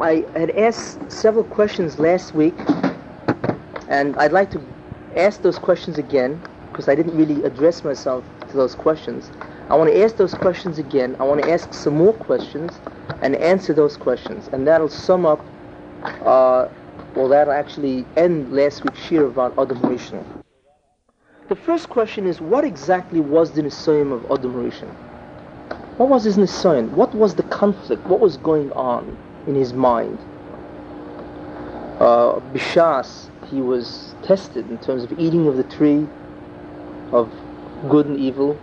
I had asked several questions last week, and I'd like to ask those questions again because I didn't really address myself to those questions. I want to ask those questions again. I want to ask some more questions and answer those questions, and that'll sum up. Uh, well, that'll actually end last week's shir about Adam Rishon. The first question is, what exactly was the Nisoyim of Adam Rishon? What was his Nisoyim? What was the conflict? What was going on? In his mind. Uh, Bishas, he was tested in terms of eating of the tree of good and evil,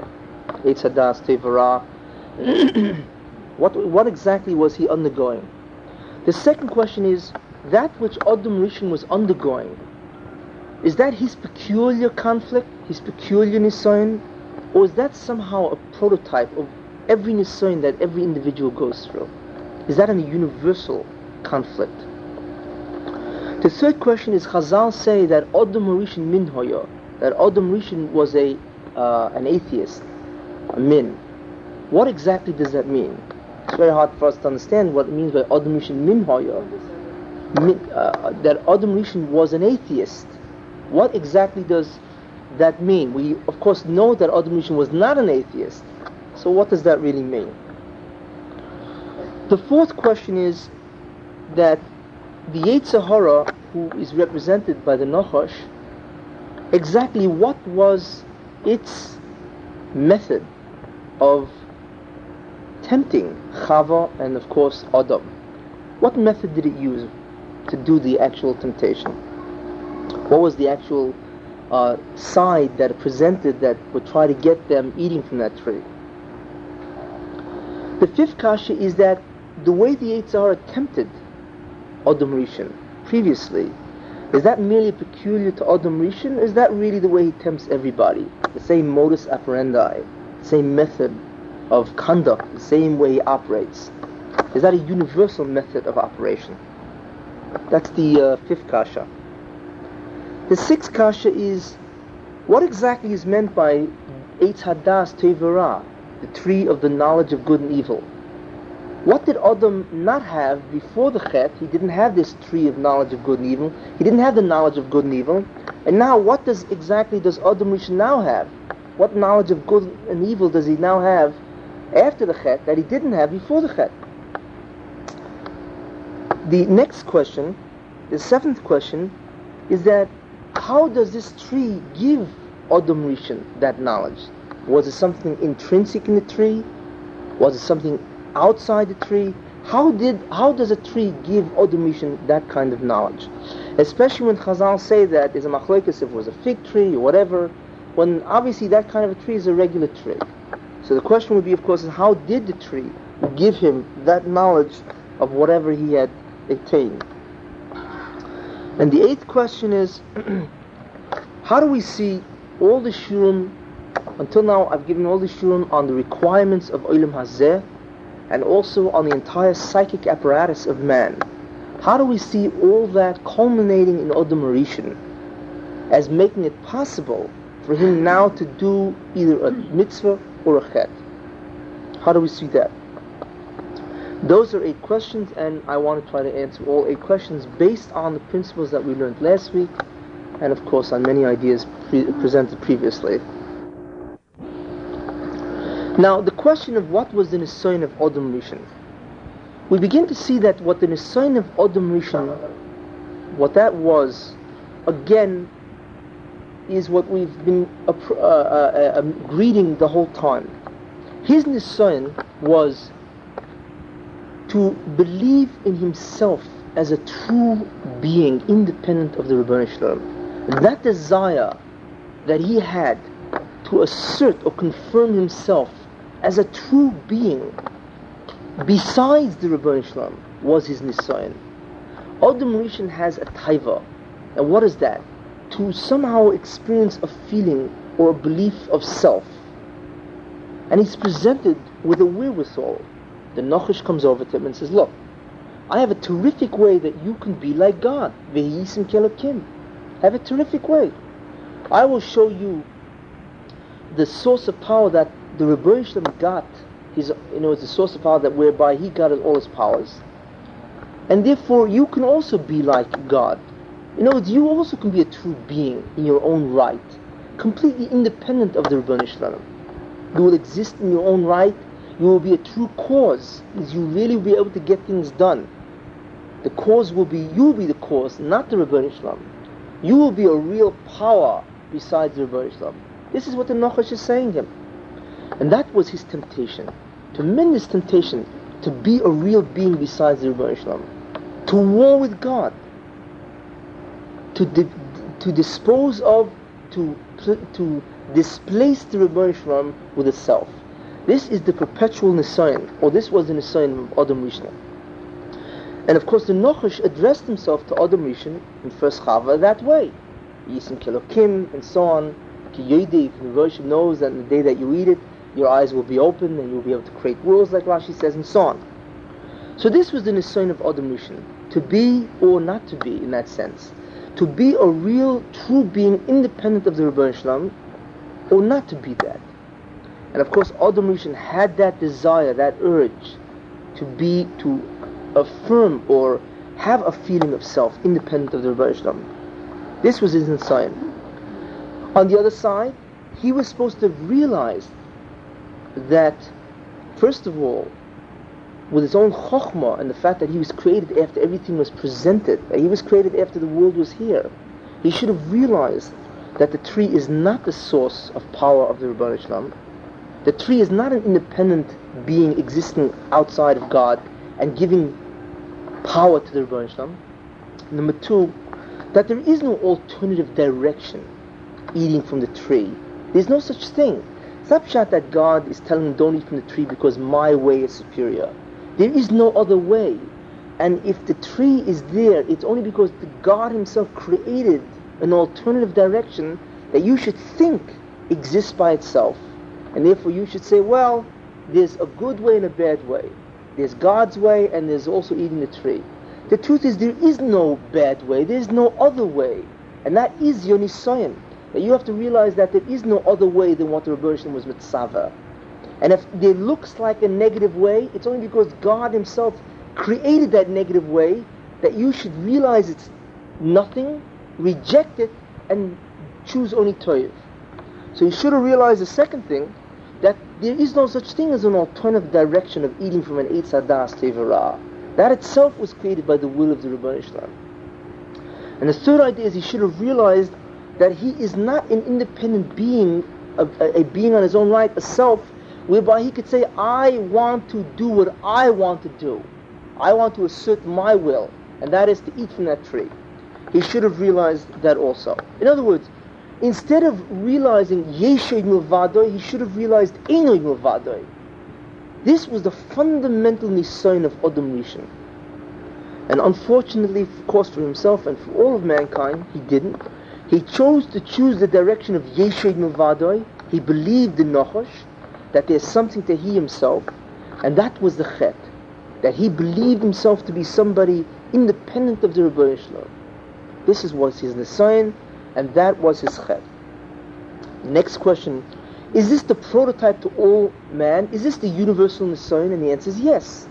Eitz Hadas Tevara. what, what exactly was he undergoing? The second question is, that which Adam Rishon was undergoing, is that his peculiar conflict, his peculiar Nisayan, or is that somehow a prototype of every Nisayan that every individual goes through? Is that a universal conflict? The third question is Chazal say that Adam Rishon min that Adam Rishon was a uh, an atheist, a min. What exactly does that mean? It's very hard for us to understand what it means by Adam Rishon. Min, uh, that Adam Rishon was an atheist. What exactly does that mean? We of course know that Adam Rishon was not an atheist. So what does that really mean? The fourth question is that the Yetzer Hara, who is represented by the Nachash, exactly what was its method of tempting Chava and of course Adam? What method did it use to do the actual temptation? What was the actual uh, side that presented that would try to get them eating from that tree? The fifth kasha is that the way the Yetzer Hara tempted Adam Rishon previously, is that merely peculiar to Adam Rishon? Is that really the way he tempts everybody? The same modus operandi, same method of conduct, the same way he operates. Is that a universal method of operation? That's the uh, fifth kasha. The sixth kasha is what exactly is meant by Eitz Hadas Tevara, the tree of the knowledge of good and evil. What did Adam not have before the Chet? He didn't have this tree of knowledge of good and evil. He didn't have the knowledge of good and evil. And now, what does exactly does Adam Rishon now have? What knowledge of good and evil does he now have after the Chet that he didn't have before the Chet? The next question, the seventh question, is that how does this tree give Adam Rishon that knowledge? Was it something intrinsic in the tree? Was it something outside the tree. How did how does a tree give Rishon that kind of knowledge? Especially when Chazal say that is a machlekes if it was a fig tree or whatever, when obviously that kind of a tree is a regular tree. So the question would be, of course, is how did the tree give him that knowledge of whatever he had attained? And the eighth question is, how do we see all the shurim, until now I've given all the shurim on the requirements of Olam Hazeh, and also on the entire psychic apparatus of man. How do we see all that culminating in Adam Rishon as making it possible for him now to do either a mitzvah or a chet? How do we see that? Those are eight questions, and I want to try to answer all eight questions based on the principles that we learned last week, and of course on many ideas pre- presented previously. Now, the question of what was the Nisayan of Adam Rishon. We begin to see that what the Nisayan of Adam Rishon, what that was, again, is what we've been uh, uh, uh, um, greeting the whole time. His Nisayan was to believe in himself as a true being, independent of the Rebbeinu Shalom. That desire that he had to assert or confirm himself as a true being, besides the Rebbeinu Shalom, was his Nisayan. Adam Rishon has a taiva. And what is that? To somehow experience a feeling or a belief of self. And he's presented with a wherewithal. The Nachash comes over to him and says, Look, I have a terrific way that you can be like God. Vehisim Kelokim. I have a terrific way. I will show you the source of power that the Rebbeinu got his, you know, it's the source of power that whereby he got all his powers. And therefore, you can also be like God. In other words, you also can be a true being in your own right, completely independent of the Shalom. You will exist in your own right. You will be a true cause. Is you really will be able to get things done. The cause will be, you will be the cause, not the Shalom. You will be a real power besides the Shalom. This is what the Nachash is saying him. And that was his temptation. Tremendous temptation to be a real being besides the Rebbe Shalom. To war with God to, di- to dispose of, to, to displace the Rebbe Shalom with itself. This is the perpetual Nisayan, or this was the Nisayan of Adam Rishon. And of course, the Nochash addressed himself to Adam Rishon in first Chava that way. Yisim Kelokim, and so on. Ki Rosh knows that the day that you eat it, your eyes will be open and you'll be able to create worlds, like Rashi says, and so on. So this was the Nisayan of Adam Rishon, to be or not to be in that sense to be a real, true being independent of the Rebbe Shalom, or not to be that. And of course, Adam Rishon had that desire, that urge, to be, to affirm or have a feeling of self, independent of the Rebbe Shalom. This was his insight. On the other side, he was supposed to realize that, first of all, with his own chokhmah and the fact that he was created after everything was presented, he was created after the world was here, he should have realized that the tree is not the source of power of the Ribbono Shel Olam. The tree is not an independent being existing outside of God and giving power to the Ribbono Shel Olam. Number two, that there is no alternative direction eating from the tree. There's no such thing. Not that God is telling them don't eat from the tree because my way is superior. There is no other way. And if the tree is there, it's only because God himself created an alternative direction that you should think exists by itself. And therefore you should say, well, there's a good way and a bad way. There's God's way and there's also eating the tree. The truth is there is no bad way. There's no other way. And that is your nisayan. You have to realize that there is no other way than what the Rebbe was mitzvah. And if it looks like a negative way, it's only because God himself created that negative way that you should realize it's nothing, reject it, and choose only Toiv. So you should have realized the second thing, that there is no such thing as an alternative direction of eating from an Eitz Hadas Tevara. That itself was created by the will of the Ribbono Shel Olam. And the third idea is you should have realized that he is not an independent being, a, a being on his own right, a self, whereby he could say, I want to do what I want to do. I want to assert my will, and that is to eat from that tree. He should have realized that also. In other words, instead of realizing Yeshoy Milvadoy, he should have realized Enoy Milvadoy. This was the fundamental nisayon of Adam Rishon. And unfortunately, of course, for himself and for all of mankind, he didn't. He chose to choose the direction of Yeshoy Milvadoy. He believed in Nachash, that there's something to he himself, and that was the chet, that he believed himself to be somebody independent of the Rebbe Shalom. This is was his nisayon, and that was his chet. Next question, is this the prototype to all man? Is this the universal nisayon? And the answer is yes.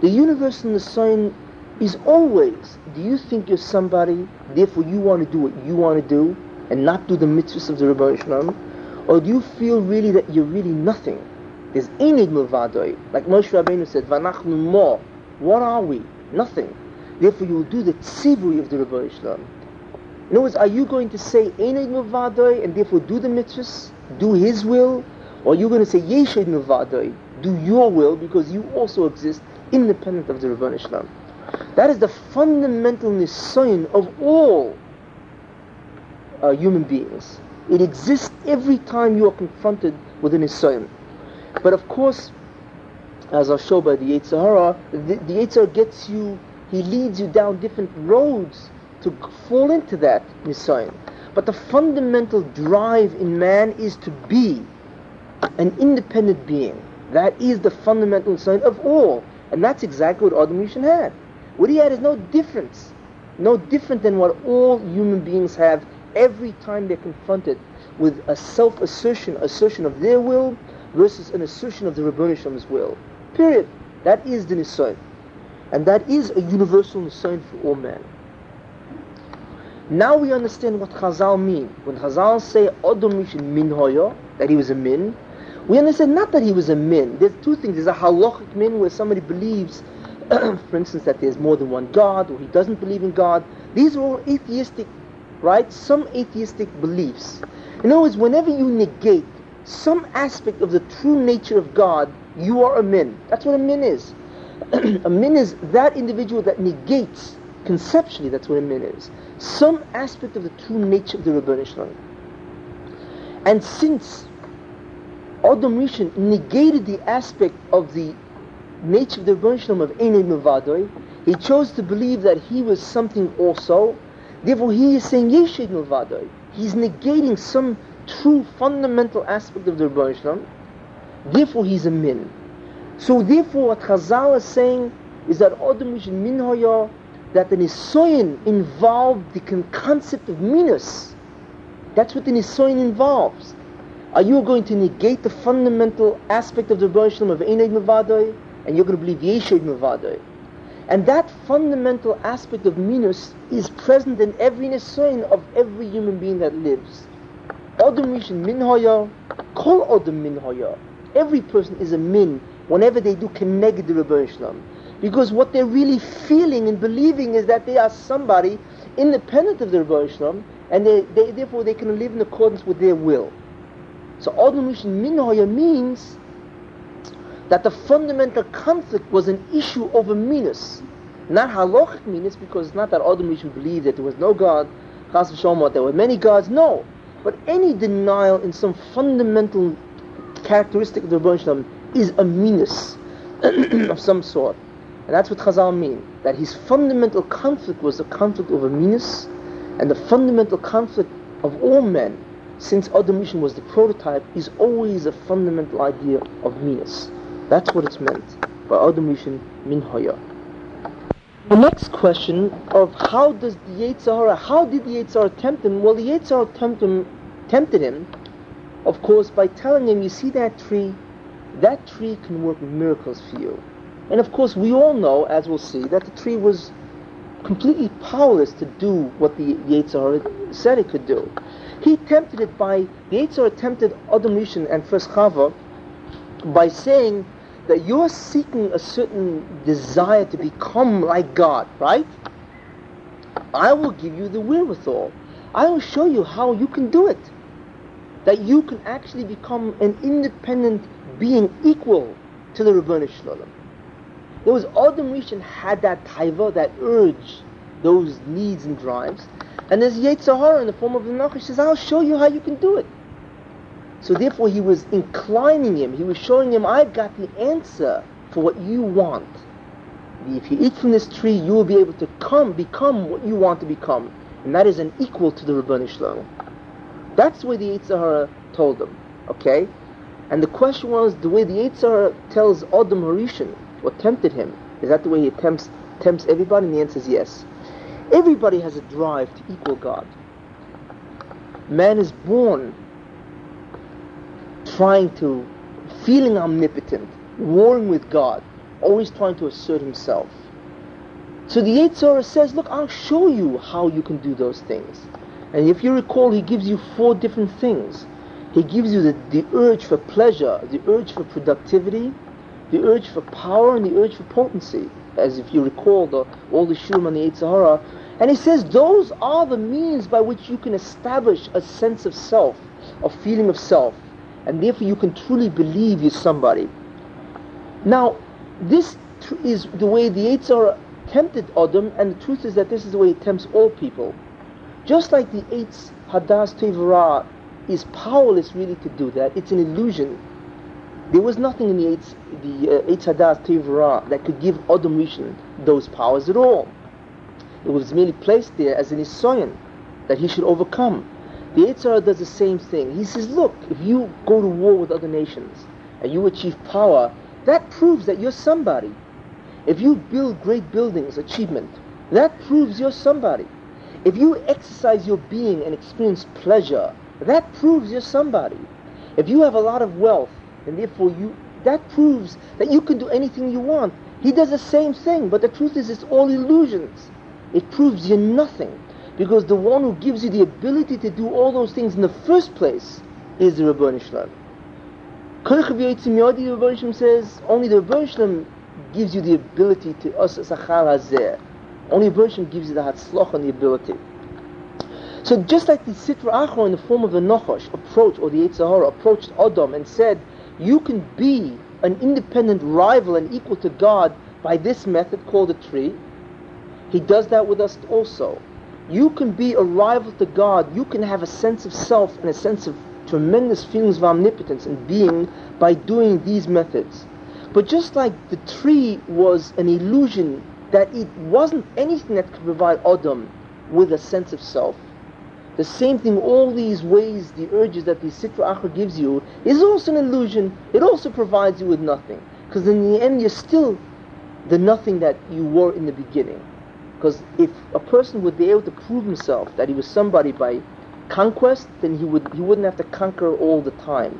The universal nisayon is always, do you think you're somebody, therefore you want to do what you want to do, and not do the mitzvahs of the Rebbe Shalom? Or do you feel really that you're really nothing? There's Enid Milvadoi. Like Moshe Rabbeinu said, Vanachnu Mo. What are we? Nothing. Therefore you will do the tzivui of the Ribbono Shel Olam. In other words, are you going to say Enid Milvadoi and therefore do the mitzvahs? Do his will? Or are you going to say Yeshid Milvadoi? Do your will because you also exist independent of the Ribbono Shel Olam. That is the fundamental nisayon of all uh, human beings. It exists every time you are confronted with an Nisayan. But of course, as I'll show by the Yetzer Hara, the, the Yetzer gets you, he leads you down different roads to fall into that Nisayan. But the fundamental drive in man is to be an independent being. That is the fundamental sign of all. And that's exactly what Adam Rishon had. What he had is no difference. No different than what all human beings have every time they're confronted with a self-assertion, assertion of their will versus an assertion of the Rabboni Shalom's will. Period. That is the Nisayon. And that is a universal sign for all men. Now we understand what Chazal mean. When Chazal say Odom min hoyo, that he was a min, we understand not that he was a min. There's two things. There's a halachic min where somebody believes, for instance, that there's more than one God, or he doesn't believe in God. These are all atheistic, right? Some atheistic beliefs. In other words, whenever you negate some aspect of the true nature of God, you are a min. That's what a min is. a min is that individual that negates, conceptually, that's what a min is, some aspect of the true nature of the Rebbeinu Shalom. And since Adam Rishon negated the aspect of the nature of the Rebbeinu of Einei Mavadoi, he chose to believe that he was something also. Therefore, he is saying Yeshid Mavadoi. He's negating some true fundamental aspect of the Rebbeinu. Therefore, he's a min. So therefore, what Chazal is saying is that Adam Rishon Min Hoya, that the Nisoyin involved the concept of minus. That's what the Nisoyin involves. Are you going to negate the fundamental aspect of the Rebbeinu of Eined Mavadoi, and you're going to believe Yeshid Mavadoi? And that fundamental aspect of minus is present in every Nisoyin of every human being that lives. Adam Rishon Min Hoya, Kol Adam Min Hoya. Every person is a min whenever they do connect the Rebbeinu because what they're really feeling and believing is that they are somebody independent of the Rebbeinu and they, they, therefore they can live in accordance with their will. So Adam Rishon Minhoya means that the fundamental conflict was an issue over minus, not halachic minus, because it's not that Adam Rishon believed that there was no God, Chas v'shalom, there were many gods, no. But any denial in some fundamental characteristic of the Rebbeinu is a minus of some sort. And that's what Chazal mean, that his fundamental conflict was the conflict over a minus, and the fundamental conflict of all men, since Adam Rishon was the prototype, is always a fundamental idea of minus. That's what it's meant by Adam Rishon min hoya. The next question of how does the Yetzer Hara, how did the Yetzer Hara tempt him? Well, the Yetzer Hara tempted him, tempted him, of course, by telling him, you see that tree, that tree can work miracles for you. And of course, we all know, as we'll see, that the tree was completely powerless to do what the Yetzer Hara said it could do. He tempted it by, the Yetzer Hara tempted Adam Rishon and first Chava by saying that you're seeking a certain desire to become like God, right? I will give you the wherewithal. I will show you how you can do it. That you can actually become an independent being equal to the Rebbeinu Shalom. There was Adam Rishon had that taiva, that urge, those needs and drives. And there's Yetzer Hara in the form of the Nachash says, I'll show you how you can do it. So therefore he was inclining him, he was showing him, I've got the answer for what you want. If you eat from this tree, you will be able to come, become what you want to become. And that is an equal to the Rebbeinu Shalom. That's the way the Yetzer Hara told them. Okay? And the question was, the way the Yetzer Hara tells Adam Harishon, what tempted him, is that the way he tempts, tempts everybody? And the answer is yes. Everybody has a drive to equal God. Man is born trying to, feeling omnipotent, warring with God, always trying to assert himself. So the Yetzer Hara says, look, I'll show you how you can do those things. And if you recall, he gives you four different things. He gives you the, the urge for pleasure, the urge for productivity, the urge for power, and the urge for potency. As if you recall the, all the Shurim and the Yetzer Hara. And he says those are the means by which you can establish a sense of self, a feeling of self and therefore you can truly believe you're somebody. Now, this is the way the Eitzah tempted Adam, and the truth is that this is the way it tempts all people. Just like the Eitz Hadas Tevara is powerless really to do that, it's an illusion. There was nothing in the Eitz, the uh, Eitz Hadas Tevara that could give Adam Rishon those powers at all. It was merely placed there as an Isoyan that he should overcome. The Yitzhar does the same thing. He says, look, if you go to war with other nations and you achieve power, that proves that you're somebody. If you build great buildings, achievement, that proves you're somebody. If you exercise your being and experience pleasure, that proves you're somebody. If you have a lot of wealth and therefore you, that proves that you can do anything you want. He does the same thing, but the truth is it's all illusions. It proves you're nothing. Because the one who gives you the ability to do all those things in the first place is the Rabban Shalom. Rabban says only the Rabban gives you the ability to us sachar hazeh. Only Rabban gives you the hatzlach and the ability. So just like the Sitra Achra in the form of the Nochosh approached, or the Yetzer Hara approached Adam and said, you can be an independent rival and equal to God by this method called a tree. He does that with us also. You can be a rival to God. You can have a sense of self and a sense of tremendous feelings of omnipotence and being by doing these methods. But just like the tree was an illusion that it wasn't anything that could provide Adam with a sense of self, the same thing, all these ways, the urges that the Sitra Achra gives you, is also an illusion. It also provides you with nothing. Because in the end, you're still the nothing that you were in the beginning. Because if a person would be able to prove himself that he was somebody by conquest, then he, would, he wouldn't have to conquer all the time.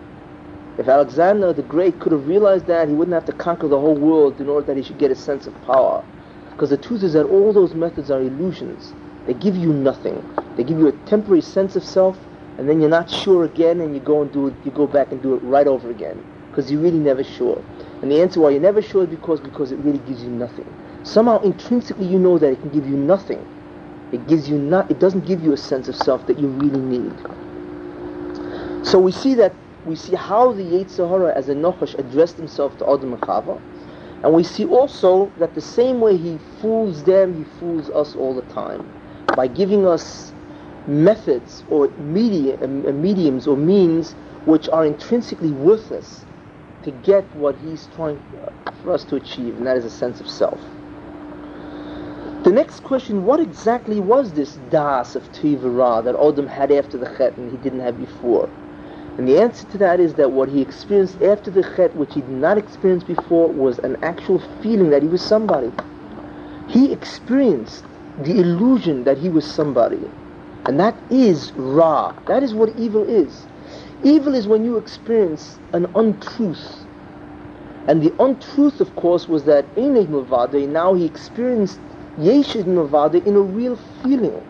If Alexander the Great could have realized that, he wouldn't have to conquer the whole world in order that he should get a sense of power. Because the truth is that all those methods are illusions. They give you nothing. They give you a temporary sense of self, and then you're not sure again, and you go and do it. You go back and do it right over again because you're really never sure. And the answer why you're never sure is because because it really gives you nothing. Somehow intrinsically you know that it can give you nothing. It gives you not. It doesn't give you a sense of self that you really need. So we see that we see how the Yetzer Hara as a Nochash addressed himself to Adam and Chava, and we see also that the same way he fools them, he fools us all the time by giving us methods or media, uh, mediums or means which are intrinsically worthless to get what he's trying for us to achieve, and that is a sense of self. Next question, what exactly was this das of Tivara that Adam had after the Chet and he didn't have before? And the answer to that is that what he experienced after the Chet, which he did not experience before, was an actual feeling that he was somebody. He experienced the illusion that he was somebody. And that is Ra. That is what evil is. Evil is when you experience an untruth. And the untruth, of course, was that in Mavade, now he experienced Yeshid Mavade in a real feeling.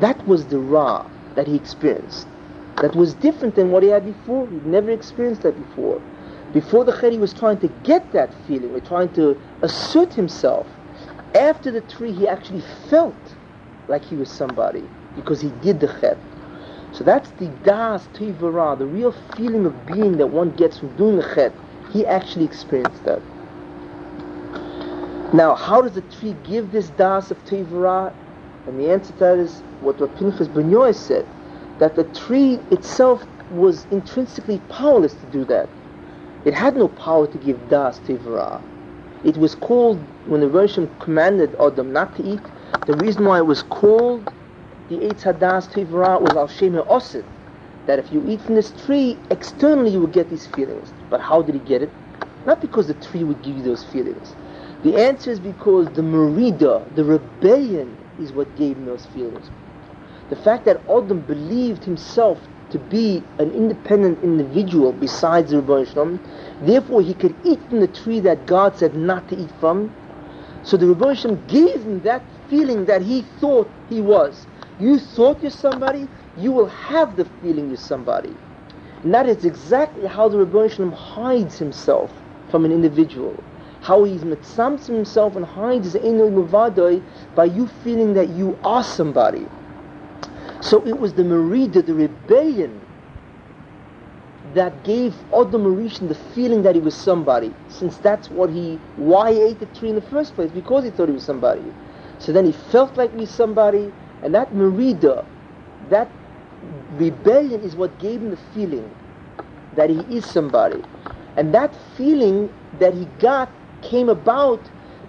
That was the Ra that he experienced. That was different than what he had before. He'd never experienced that before. Before the Chet, he was trying to get that feeling, or trying to assert himself. After the tree, he actually felt like he was somebody because he did the chet. So that's the das tivara, the real feeling of being that one gets from doing the chet. He actually experienced that. Now, how does the tree give this das of tivara? And the answer to that is what Pinchas Ben said, that the tree itself was intrinsically powerless to do that. It had no power to give das tivara. It was called, when the Roshim commanded Adam not to eat, the reason why it was called the Eitz Hadas Tivra was Al Shem Osid, that if you eat from this tree, externally you will get these feelings. But how did he get it? Not because the tree would give you those feelings. The answer is because the Merida, the rebellion, is what gave him those feelings. The fact that Adam believed himself to be an independent individual besides the Rebbe Shalom, therefore he could eat from the tree that God said not to eat from. So the Rebbe Shalom gave him that feeling that he thought he was. You thought you're somebody, you will have the feeling you're somebody. And that is exactly how the Rebbe Shalom hides himself from an individual. How he's mitzamtzim himself and hides his enoi muvadoi by you feeling that you are somebody. So it was the Merida, the rebellion, that gave Adam Rishon the feeling that he was somebody, since that's what he, why he ate the tree in the first place, because he thought he was somebody. So then he felt like he was somebody, and that Merida, that rebellion is what gave him the feeling that he is somebody. And that feeling that he got came about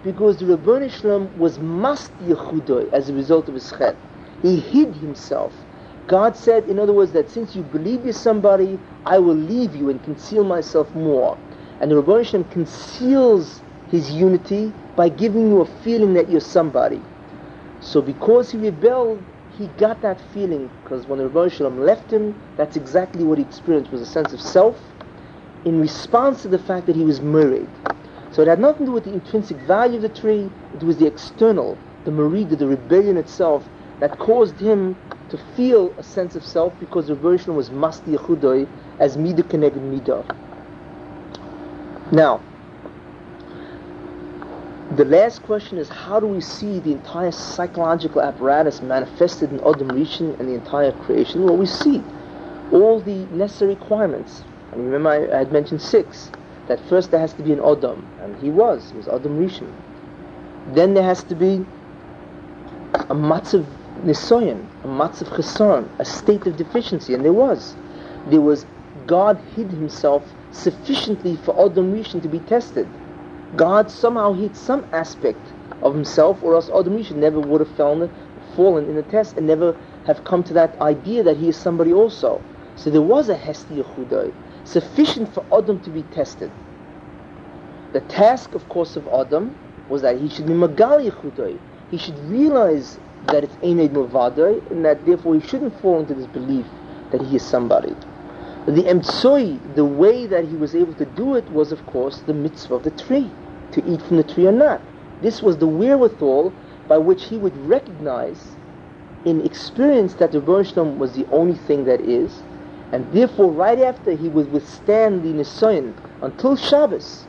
because the Rebbeinu Shalom was Yechudoi as a result of his chet. He hid himself. God said, in other words, that since you believe you're somebody, I will leave you and conceal myself more. And the Rebbe Hashem conceals his unity by giving you a feeling that you're somebody. So because he rebelled, he got that feeling because when the Rebbe Shalom left him, that's exactly what he experienced was a sense of self in response to the fact that he was married. So it had nothing to do with the intrinsic value of the tree, it was the external, the merida, the rebellion itself, that caused him to feel a sense of self because the version was masti yechudoi as mida connected mida. Now, the last question is how do we see the entire psychological apparatus manifested in Adam Rishon and the entire creation? Well, we see all the necessary requirements. And remember, I, I had mentioned six. That first there has to be an Adam, and he was, he was Adam Rishon. Then there has to be a matzav nisoyan, a matzav chesaron, a state of deficiency, and there was. There was God hid himself sufficiently for Adam Rishon to be tested. God somehow hid some aspect of himself, or else Adam Rishon never would have fallen, fallen in the test and never have come to that idea that he is somebody also. So there was a Hesti Yechudai, sufficient for Adam to be tested. The task, of course, of Adam was that he should be Magali Yechudai. He should realize that it's Eined Mavadai, and that therefore he shouldn't fall into this belief that he is somebody. The Emtsoi, the way that he was able to do it was, of course, the mitzvah of the tree, to eat from the tree or not. This was the wherewithal by which he would recognize in experience that the Rebbe was the only thing that is, and therefore right after he would withstand the Nisayan until Shabbos.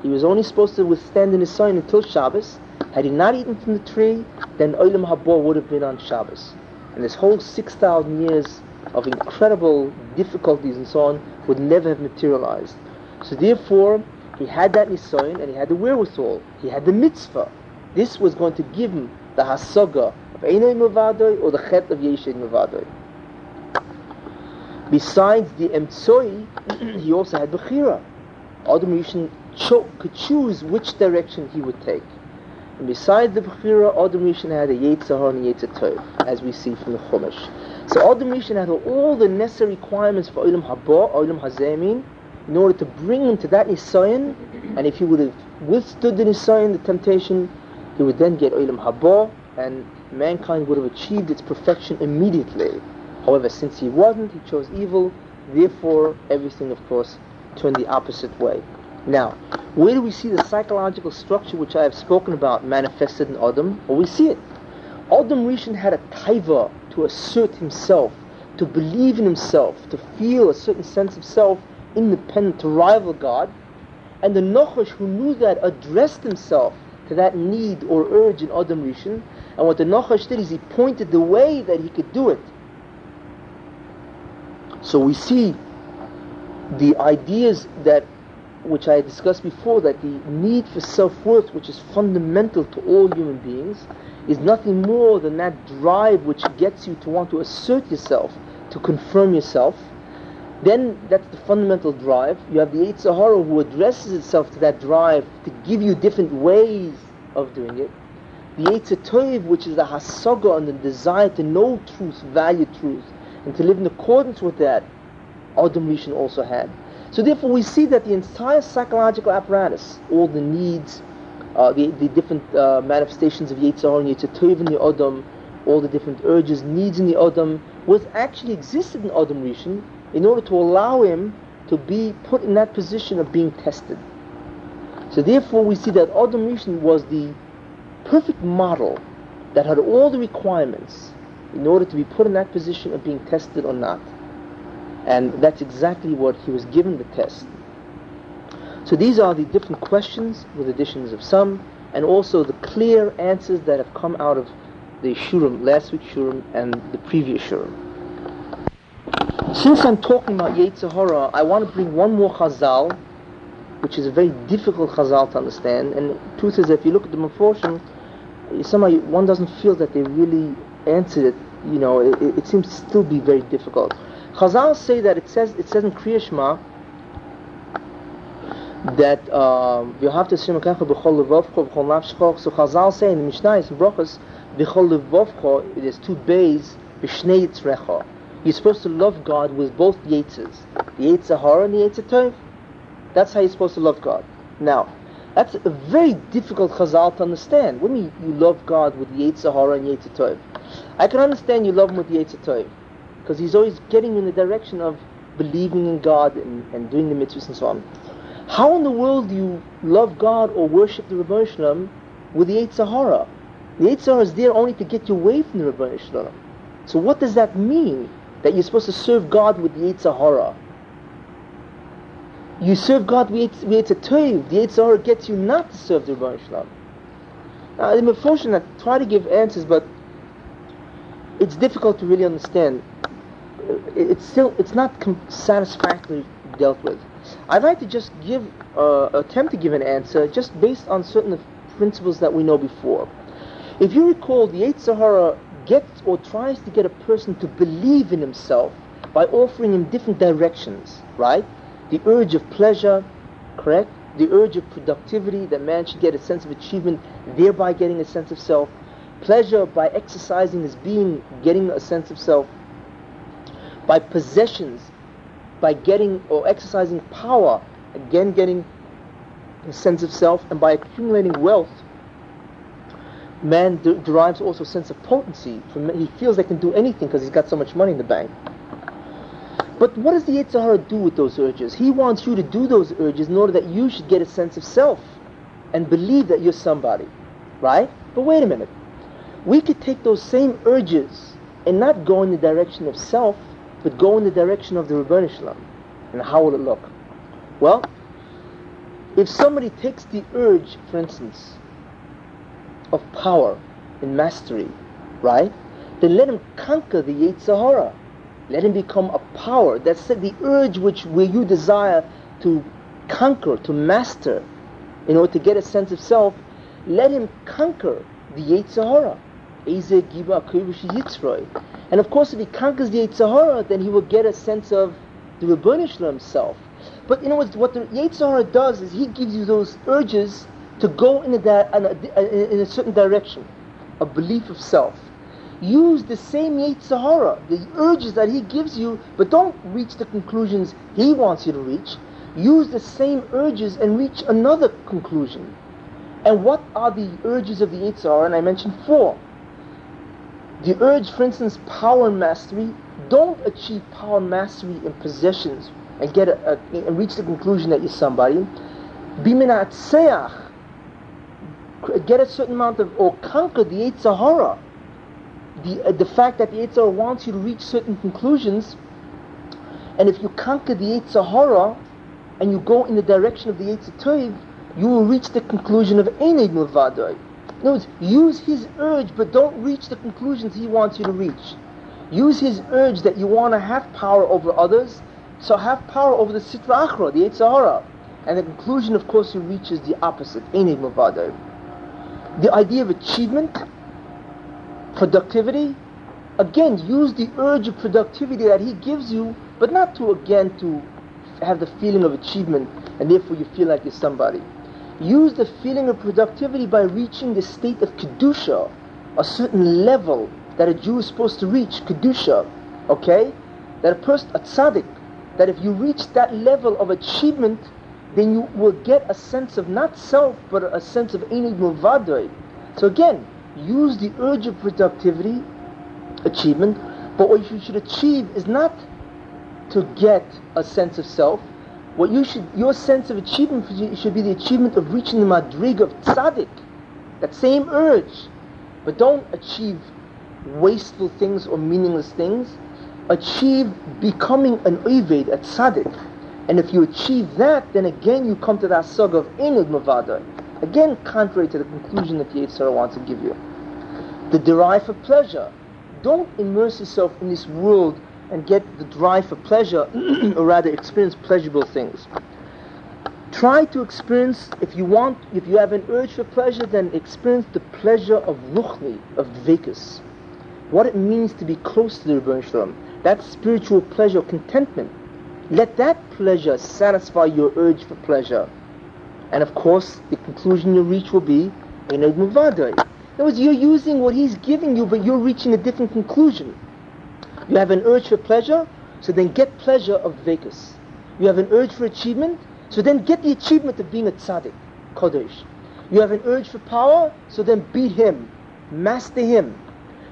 He was only supposed to withstand the Nisayan until Shabbos. Had he not eaten from the tree, then Olam Habor would have been on Shabbos. And this whole 6,000 years of incredible difficulties and so on would never have materialized. So therefore, he had that Nisayan and he had the wherewithal. He had the mitzvah. This was going to give him the hasaga of Einay Mavadoi or the Chet of Yeshed Mavadoi. Besides the Emtsoi, he also had Bechira. Adam Rishon cho- could choose which direction he would take. And besides the Bechira, Adam Rishon had a Yetzirah and a Yetzirah as we see from the Chumash. So Adam Rishon had all the necessary requirements for Olam Haba, Olam Hazemin, in order to bring him to that Nisayan, and if he would have withstood the Nisayan, the temptation, he would then get Olam Haba, and mankind would have achieved its perfection immediately. However, since he wasn't, he chose evil, therefore everything, of course, turned the opposite way. Now, where do we see the psychological structure which I have spoken about manifested in Adam? Well, we see it. Adam Rishon had a taiva to assert himself, to believe in himself, to feel a certain sense of self, independent, to rival God. And the Nochash who knew that addressed himself to that need or urge in Adam Rishon. And what the Nachash did is he pointed the way that he could do it. So we see the ideas that which I discussed before, that the need for self-worth, which is fundamental to all human beings, is nothing more than that drive which gets you to want to assert yourself, to confirm yourself. Then that's the fundamental drive. You have the Yetzer Hara who addresses itself to that drive to give you different ways of doing it. The Yetzer Tov, which is the hasaga and the desire to know truth, value truth, and to live in accordance with that, Adam Rishon also had. So therefore we see that the entire psychological apparatus, all the needs, uh, the, the different uh, manifestations of Yetzer and Yetzer Tov in the Adam, all the different urges, needs in the Adam, was actually existed in Adam Rishon in order to allow him to be put in that position of being tested. So therefore we see that Adam Rishon was the perfect model that had all the requirements in order to be put in that position of being tested or not. And that's exactly what he was given the test. So these are the different questions with additions of some, and also the clear answers that have come out of the Shurim, last week's Shurim and the previous Shurim. Since I'm talking about Yetzer Hara, I want to bring one more Chazal, which is a very difficult Chazal to understand. And the truth is, if you look at the Meforshim, somehow one doesn't feel that they really answered it. You know, it, it seems to still be very difficult. Chazal say that it says it says in Kriyashma that um, you have to assume b'chol levavcho b'chol nafshcho. So Chazal say in the Mishnah in Brachos b'chol levavcho it is two bays b'shnei yitzrecha. You're supposed to love God with both yetzes, the yetzer hara and the yetzer tov. That's how you're supposed to love God. Now, that's a very difficult chazal to understand. What do you you love God with yetzer hara and yetzer tov? I can understand you love him with yetzer tov because he's always getting you in the direction of believing in God and, and doing the mitzvahs and so on. How in the world do you love God or worship the Rebbe Shalom with the Yetzer Hara? The Yetzer Hara is there only to get you away from the Rebbe Shalom. So what does that mean? That you're supposed to serve God with the Yetzer Hara? You serve God with Yetzer Tov. The Yetzer Hara gets you not to serve the Rebbe Shalom. Now, I'm unfortunate. I try to give answers, but it's difficult to really understand. It's still, it's not satisfactorily dealt with. I'd like to just give, uh, attempt to give an answer just based on certain principles that we know before. If you recall, the Yetzer Hara gets or tries to get a person to believe in himself by offering him different directions, right? The urge of pleasure, correct? The urge of productivity, that man should get a sense of achievement, thereby getting a sense of self. Pleasure by exercising his being, getting a sense of self. By possessions, by getting or exercising power, again getting a sense of self, and by accumulating wealth, man de- derives also a sense of potency. From he feels they can do anything because he's got so much money in the bank. But what does the Yetzer Hara do with those urges? He wants you to do those urges in order that you should get a sense of self and believe that you're somebody, right? But wait a minute. We could take those same urges and not go in the direction of self, but go in the direction of the Rebbeinu Shalom. And how will it look? Well, if somebody takes the urge, for instance, of power and mastery, right? Then let him conquer the Yetzer Hara. Let him become a power. That's the urge which where you desire to conquer, to master, in order to get a sense of self. Let him conquer the Yetzer Hara. And of course, if he conquers the Yetzer Hara, then he will get a sense of the Rebbeinu himself. But you know what, what the Yetzer Hara does is he gives you those urges to go in a, di- in, a, in a, certain direction, a belief of self. Use the same Yetzer Hara, the urges that he gives you, but don't reach the conclusions he wants you to reach. Use the same urges and reach another conclusion. And what are the urges of the Yetzer Hara? And I mentioned four. The urge, for instance, power mastery. Don't achieve power mastery in possessions and get a, a, and reach the conclusion that you're somebody. Biminatseach get a certain amount of, or conquer the Yetzer Hara. The, uh, the fact that the Yetzer Hara wants you to reach certain conclusions, and if you conquer the Yetzer Hara, and you go in the direction of the Tov, you will reach the conclusion of Ened Milvadoi. In other words, use his urge, but don't reach the conclusions he wants you to reach. Use his urge that you want to have power over others, so have power over the Sitra Achra, the Yetzer Hara. And the conclusion, of course, he reaches the opposite, Ened Milvadoi the idea of achievement, productivity, again, use the urge of productivity that he gives you, but not to, again, to have the feeling of achievement and therefore you feel like you're somebody. Use the feeling of productivity by reaching the state of Kedusha, a certain level that a Jew is supposed to reach, Kedusha, okay? That a person, a tzaddik, that if you reach that level of achievement, then you will get a sense of not self, but a sense of Enid Muvadoi. So again, use the urge of productivity, achievement, but what you should achieve is not to get a sense of self. What you should, your sense of achievement should be the achievement of reaching the madrig of tzaddik, that same urge. But don't achieve wasteful things or meaningless things. Achieve becoming an Eved, a tzaddik and if you achieve that, then again you come to that sug of Enud Mavada. Again, contrary to the conclusion that the Yetzer Hara wants to give you. The derive for pleasure. Don't immerse yourself in this world and get the drive for pleasure, or rather experience pleasurable things. Try to experience, if you want, if you have an urge for pleasure, then experience the pleasure of ruchni, of dvekus. What it means to be close to the Rebbe Shalom. That spiritual pleasure, contentment let that pleasure satisfy your urge for pleasure. And of course, the conclusion you reach will be Enod Muvadai. In other words, you're using what he's giving you, but you're reaching a different conclusion. You have an urge for pleasure, so then get pleasure of Vekas. You have an urge for achievement, so then get the achievement of being a tzaddik, Kodesh. You have an urge for power, so then beat him, master him.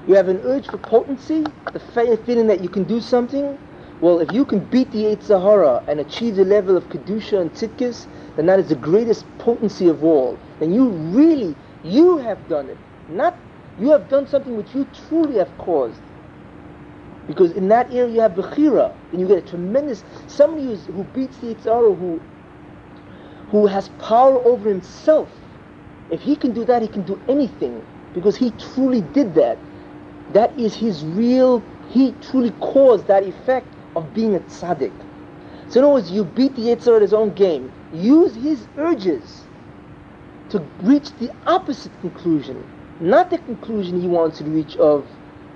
You have an urge for potency, the feeling that you can do something, well, if you can beat the Yetzer Hara and achieve the level of Kedusha and Tzidkis, then that is the greatest potency of all. Then you really, you have done it. Not, you have done something which you truly have caused. Because in that area you have Bechira, and you get a tremendous, somebody who's, who beats the Yetzer Hara, who, who has power over himself. If he can do that, he can do anything. Because he truly did that. That is his real, he truly caused that effect of being a tzaddik. So in other words, you beat the Yitzhar at his own game. Use his urges to reach the opposite conclusion. Not the conclusion he wants to reach of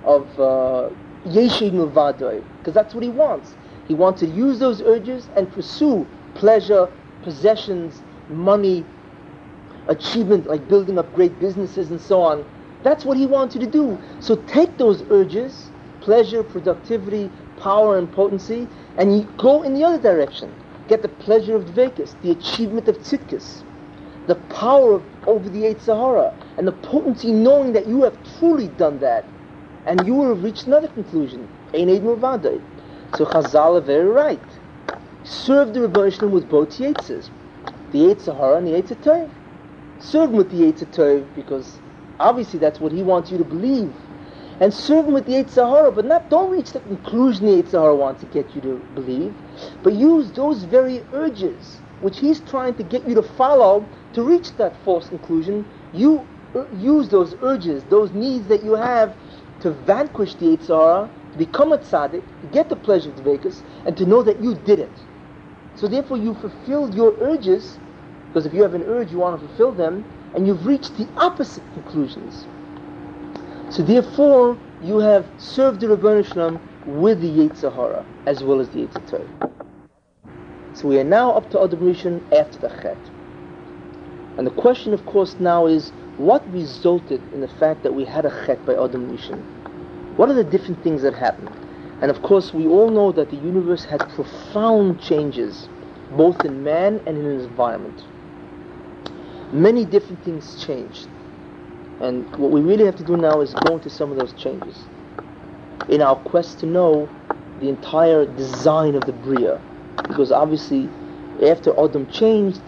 of uh, Yeshid Milvadoi, because that's what he wants. He wants to use those urges and pursue pleasure, possessions, money, achievement, like building up great businesses and so on. That's what he wants you to do. So take those urges, pleasure, productivity, power, and potency, and you go in the other direction. Get the pleasure of Dvekas, the achievement of Tzidkas, the power of, over the Yetzer Hara, and the potency knowing that you have truly done that and you will have reached another conclusion. So Chazal are very right. Serve the Rebbeinu with both Yetzes, the Yetzer Hara and the Yetzer Tov. Serve him with the Yetzer Tov because obviously that's what he wants you to believe. And serve him with the Yetzer Hara, but not don't reach the conclusion the Yetz wants to get you to believe, but use those very urges which he's trying to get you to follow to reach that false conclusion. You uh, use those urges, those needs that you have to vanquish the Yetzer Hara, to become a tzaddik, to get the pleasure of the Vekas, and to know that you did it. So therefore you fulfilled your urges, because if you have an urge, you want to fulfill them, and you've reached the opposite conclusions. So therefore, you have served the Ribbono Shel Olam with the Yetzer Hara, as well as the Yitzhar So we are now up to Adam Rishon after the Chet. And the question, of course, now is, what resulted in the fact that we had a Chet by Adam Rishon? What are the different things that happened? And of course, we all know that the universe had profound changes, both in man and in his environment. Many different things changed. And what we really have to do now is go into some of those changes. In our quest to know the entire design of the Bria. Because obviously, after Adam changed,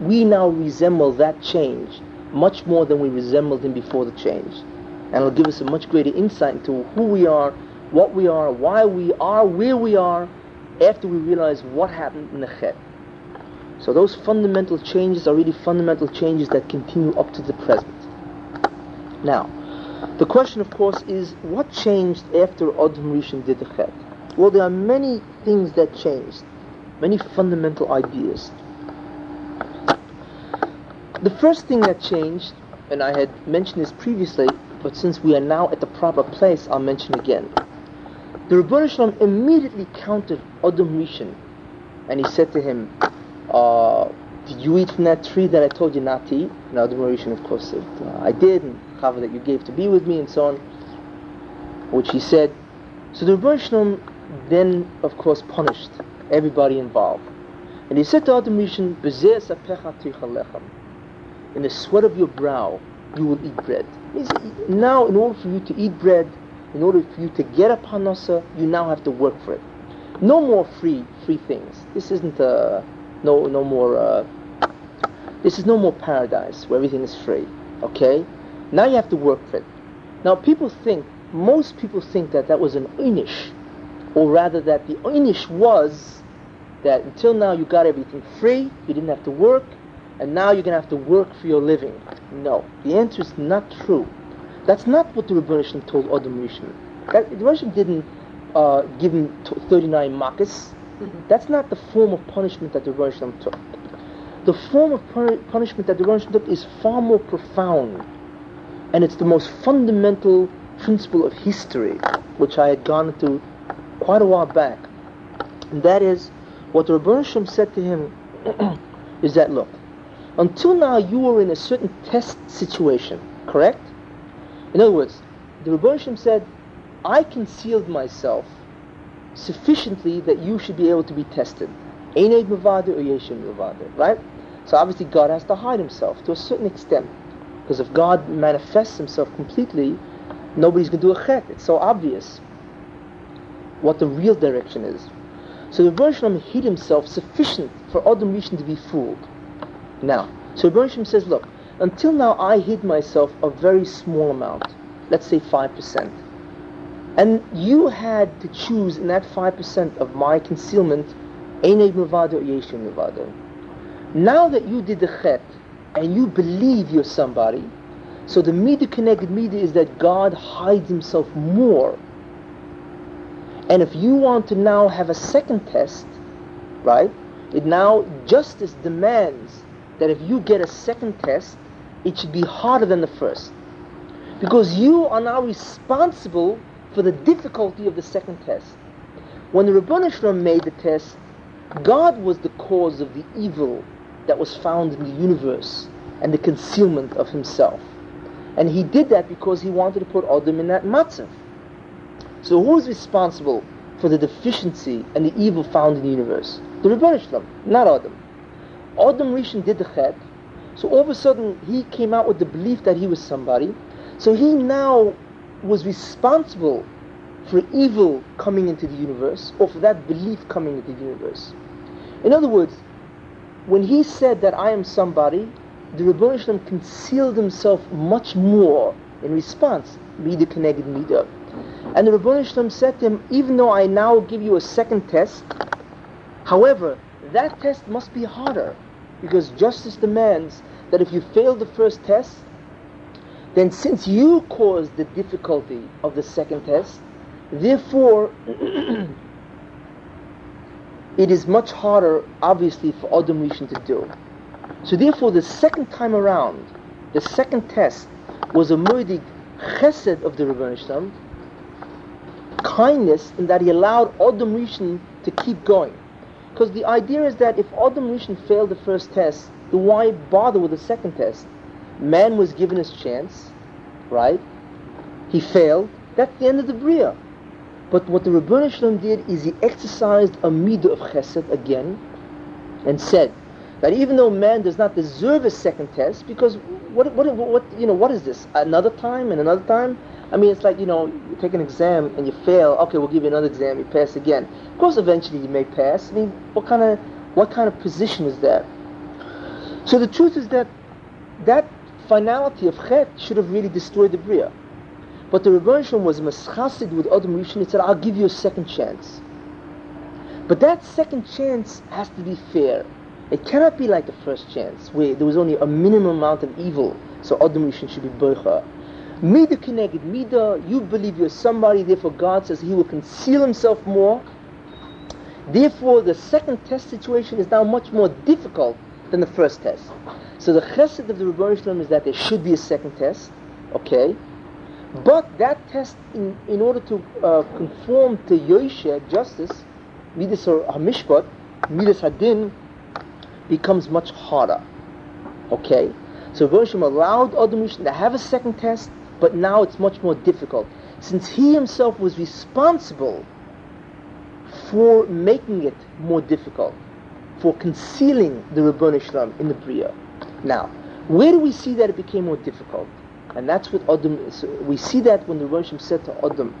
we now resemble that change much more than we resembled him before the change and it'll give us a much greater insight into who we are, what we are, why we are, where we are, after we realize what happened in the Chet. So those fundamental changes are really fundamental changes that continue up to the present. Now, the question, of course, is what changed after Adam Rishon did the Chet? Well, there are many things that changed, many fundamental ideas. The first thing that changed, and I had mentioned this previously, but since we are now at the proper place, I'll mention again. The Ribbono Shel Olam immediately counted Adam Rishon, and he said to him, uh, "Did you eat from that tree that I told you not to eat?" And Adam Rishon, of course, said, uh, "I did," and Chava that you gave to be with me, and so on. Which he said. So the Ribbono Shel Olam then, of course, punished everybody involved, and he said to Adam Rishon, "In the sweat of your brow, you will eat bread." now, in order for you to eat bread, in order for you to get a parnasa, you now have to work for it. No more free free things. This isn't a no no more. Uh, this is no more paradise where everything is free. Okay, now you have to work for it. Now people think, most people think that that was an inish, or rather that the inish was that until now you got everything free, you didn't have to work, and now you're going to have to work for your living. No, the answer is not true. That's not what the Rebbeinu told Adam Rishon. That, the Rebbeinu didn't uh, give him 39 makas. Mm-hmm. That's not the form of punishment that the Rebbeinu took. The form of punishment that the Rebbeinu took is far more profound, and it's the most fundamental principle of history, which I had gone into quite a while back. And that is, what the Rebbeinu said to him is that, look, until now, you were in a certain test situation, correct? In other words, the Rebbe said, I concealed myself sufficiently that you should be able to be tested. Eined Mavada or Yeshem right? So obviously God has to hide himself to a certain extent. Because if God manifests himself completely, nobody's going to do a chet. It's so obvious. what the real direction is. So the Rebbe hid himself sufficient for Adam Rishon to be fooled. Now, so Rebbe says, look, until now I hid myself a very small amount, let's say 5%. And you had to choose in that 5% of my concealment, Eineg Mavado or Yeshim. Now that you did the chet, and you believe you're somebody, so the midah keneged midah is that God hides himself more. And if you want to now have a second test, right, it now justice demands that if you get a second test, it should be harder than the first. Because you are now responsible for the difficulty of the second test. When the Rabbanah made the test, God was the cause of the evil that was found in the universe and the concealment of himself. And he did that because he wanted to put Adam in that matzav. So who is responsible for the deficiency and the evil found in the universe? The Rebbeinu not Adam. Adam Rishon did the chet, so all of a sudden he came out with the belief that he was somebody. So he now was responsible for evil coming into the universe, or for that belief coming into the universe. In other words, when he said that I am somebody, the Ribbono Shel Olam concealed himself much more in response, Mida Keneged Mida. And the Ribbono Shel Olam said to him, even though I now give you a second test, however, that test must be harder, because justice demands that if you fail the first test, then since you caused the difficulty of the second test, therefore it is much harder, obviously, for Adam Rishon to do. So therefore, the second time around, the second test was a moedig chesed of the Ribbono Shel Olam, kindness in that he allowed Adam Rishon to keep going. Because the idea is that if Adam Rishon failed the first test, then why bother with the second test? Man was given his chance, right? He failed. That's the end of the Bria. But what the Ribbono Shel Olam did is he exercised a midah of chesed again and said that even though man does not deserve a second test, because what, what, what, you know, what is this? Another time and another time? I mean, it's like, you know, you take an exam and you fail, okay, we'll give you another exam, you pass again. Of course, eventually you may pass. I mean, what kind of, what kind of position is that? So the truth is that that finality of chet should have really destroyed the Bria. But the Rebbe was maschasid with Adam Rishon. He said, I'll give you a second chance. But that second chance has to be fair. It cannot be like the first chance, where there was only a minimum amount of evil, so Adam Rishon should be boicha. Mida Keneged, Mida, you believe you're somebody, therefore God says he will conceal himself more. Therefore, the second test situation is now much more difficult than the first test. So the chesed of the Rebbe is that there should be a second test, okay? But that test, in, in order to uh, conform to Yoshe, justice, Midas or Hamishpat, Midas Hadin, becomes much harder. Okay? So Roshim allowed Adam Rishon to have a second test, but now it's much more difficult. Since he himself was responsible for making it more difficult, for concealing the Ribbono Shel Olam in the Bria. Now, where do we see that it became more difficult? And that's what Adam, we see that when the Roshim said to Adam,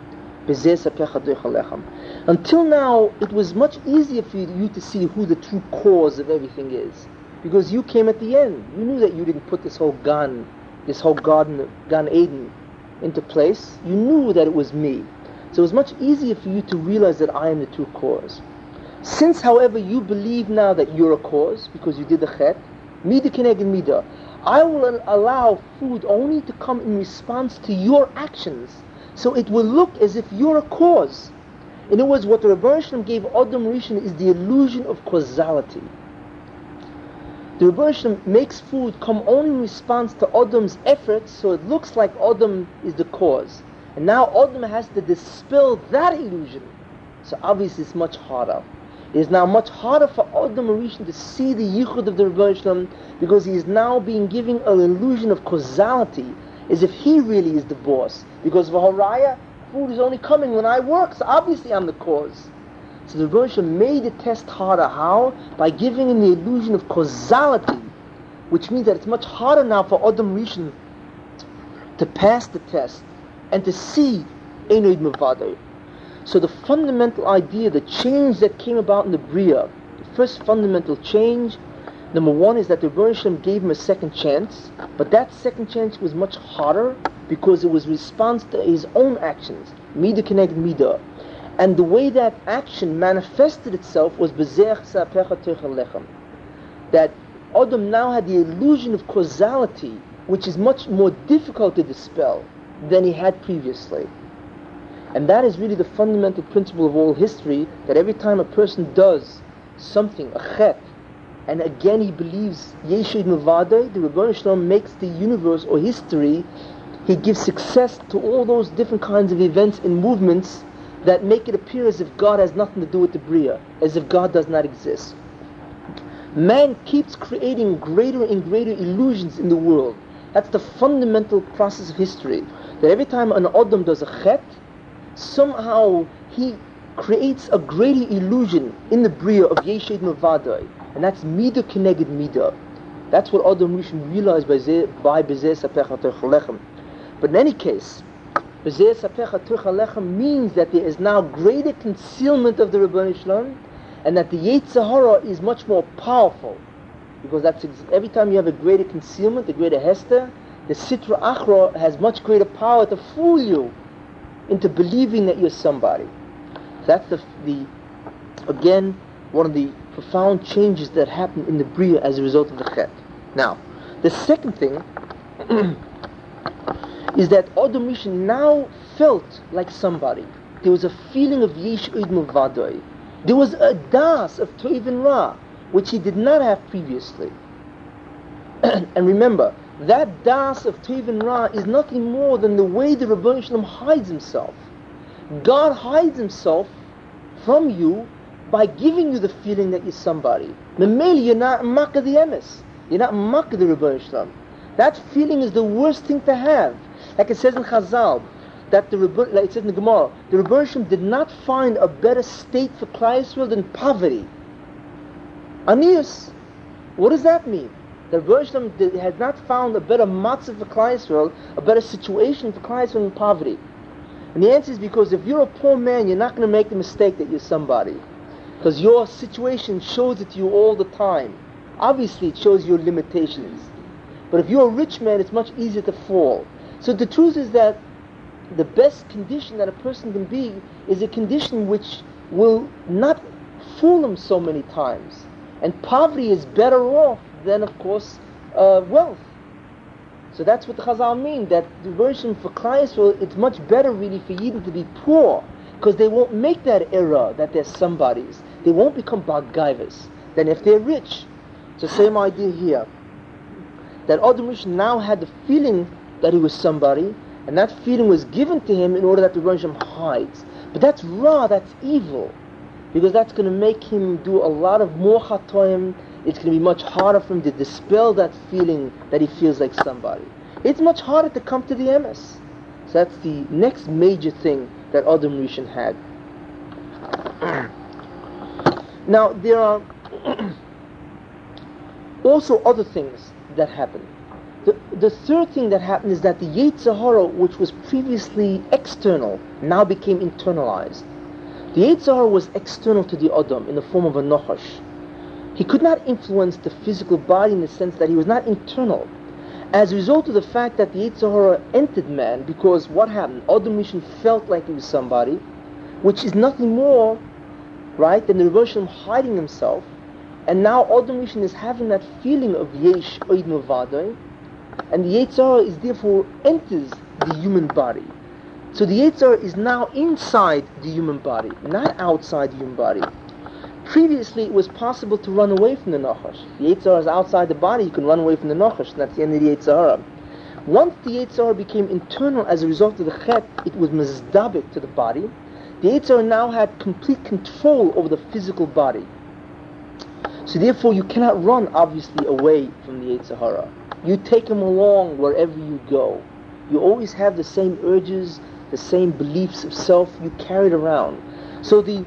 until now, it was much easier for you to see who the true cause of everything is. Because you came at the end. You knew that you didn't put this whole gun, this whole garden, Gan Eden into place. You knew that it was me. So it was much easier for you to realize that I am the true cause. Since, however, you believe now that you're a cause, because you did the chet, I will allow food only to come in response to your actions. So it will look as if you're a cause. In other words, what the Rebbe gave Adam Rishon is the illusion of causality. The Rebbe makes food come only in response to Adam's efforts, so it looks like Adam is the cause. And now Adam has to dispel that illusion. So obviously it's much harder. It is now much harder for Adam Rishon to see the yichud of the Rebbe because he is now being given an illusion of causality, as if he really is the boss. Because for Haraya, food is only coming when I work, so obviously I'm the cause. So the Rebbe made the test harder. How? By giving him the illusion of causality, which means that it's much harder now for Adam Rishon to pass the test and to see Enoid Mavadeh. So the fundamental idea, the change that came about in the Bria, the first fundamental change, number one is that the Rebbe gave him a second chance, but that second chance was much harder because it was response to his own actions, Mida Keneged Mida. And the way that action manifested itself was that Adam now had the illusion of causality, which is much more difficult to dispel than he had previously. And that is really the fundamental principle of all history, that every time a person does something, a chet, and again he believes Yeshud Mavade, the Ribbono Shel Olam makes the universe or history, he gives success to all those different kinds of events and movements that make it appear as if God has nothing to do with the Bria, as if God does not exist. Man keeps creating greater and greater illusions in the world. That's the fundamental process of history. That every time an Adam does a chet, somehow he creates a greater illusion in the Bria of Yeshed Mavadai, and that's Mida Keneged Mida. That's what Adam Rishon realized by Bezeh Sapecha Terchalechem. But in any case, Bezeh means that there is now greater concealment of the Ribbono Shel Olam, and that the Yetzer Hara is much more powerful. Because that's every time you have a greater concealment, a greater Hester, the Sitra Achra has much greater power to fool you into believing that you're somebody. That's the, the again one of the profound changes that happen in the Bria as a result of the Chet. Now, the second thing is that Adam Rishon now felt like somebody. There was a feeling of Yesh Mavadoi. There was a das of Toiv and Ra, which he did not have previously. and remember, that das of Tev and Ra is nothing more than the way the Ribbono Shel Olam hides himself. God hides himself from you by giving you the feeling that you're somebody. Memeli, you're not makkah the emes. You're not makkah the Ribbono Shel Olam. That feeling is the worst thing to have. Like it says in Chazal, that the like it says in the Gemara, the Rabbi did not find a better state for Klal Yisrael than poverty. Anius. What does that mean? The Rosham has not found a better matzah for Klal Yisrael, a better situation for Klal Yisrael in poverty. And the answer is because if you're a poor man, you're not going to make the mistake that you're somebody. Because your situation shows it to you all the time. Obviously, it shows your limitations. But if you're a rich man, it's much easier to fall. So the truth is that the best condition that a person can be is a condition which will not fool him so many times. And poverty is better off than, of course, uh, wealth. So that's what the Chazal mean, that the version for clients, well, it's much better really for Yidden to be poor, because they won't make that error that they're somebody's. They won't become Baggaivas than if they're rich. It's the same idea here. That Adam now had the feeling that he was somebody, and that feeling was given to him in order that the Rosham hides. But that's raw, that's evil because that's going to make him do a lot of more chatoim. It's going to be much harder for him to dispel that feeling that he feels like somebody. It's much harder to come to the MS. So that's the next major thing that Adam Rishon had. now there are also other things that happened? The, the third thing that happened is that the Yetzer Hara, which was previously external, now became internalized. The Yitzhar was external to the Adam in the form of a Nachash. He could not influence the physical body in the sense that he was not internal. As a result of the fact that the Yitzhar entered man, because what happened? Adam Rishon felt like he was somebody, which is nothing more, right, than the Rebbe hiding himself. And now Adam Rishon is having that feeling of Yesh Oid Mavadai, and the Yitzhar is therefore enters the human body. So the Yetzer is now inside the human body, not outside the human body. Previously, it was possible to run away from the Nachash. The Yetzer is outside the body, you can run away from the Nachash, and that's the end of the Yetzer Hara. Once the Yetzer Hara became internal as a result of the Chet, it was mazdabik to the body. The Yetzer Hara now had complete control over the physical body. So therefore, you cannot run, obviously, away from the Yetzer Hara. You take him along wherever you go. You always have the same urges, the same beliefs of self you carried around. So the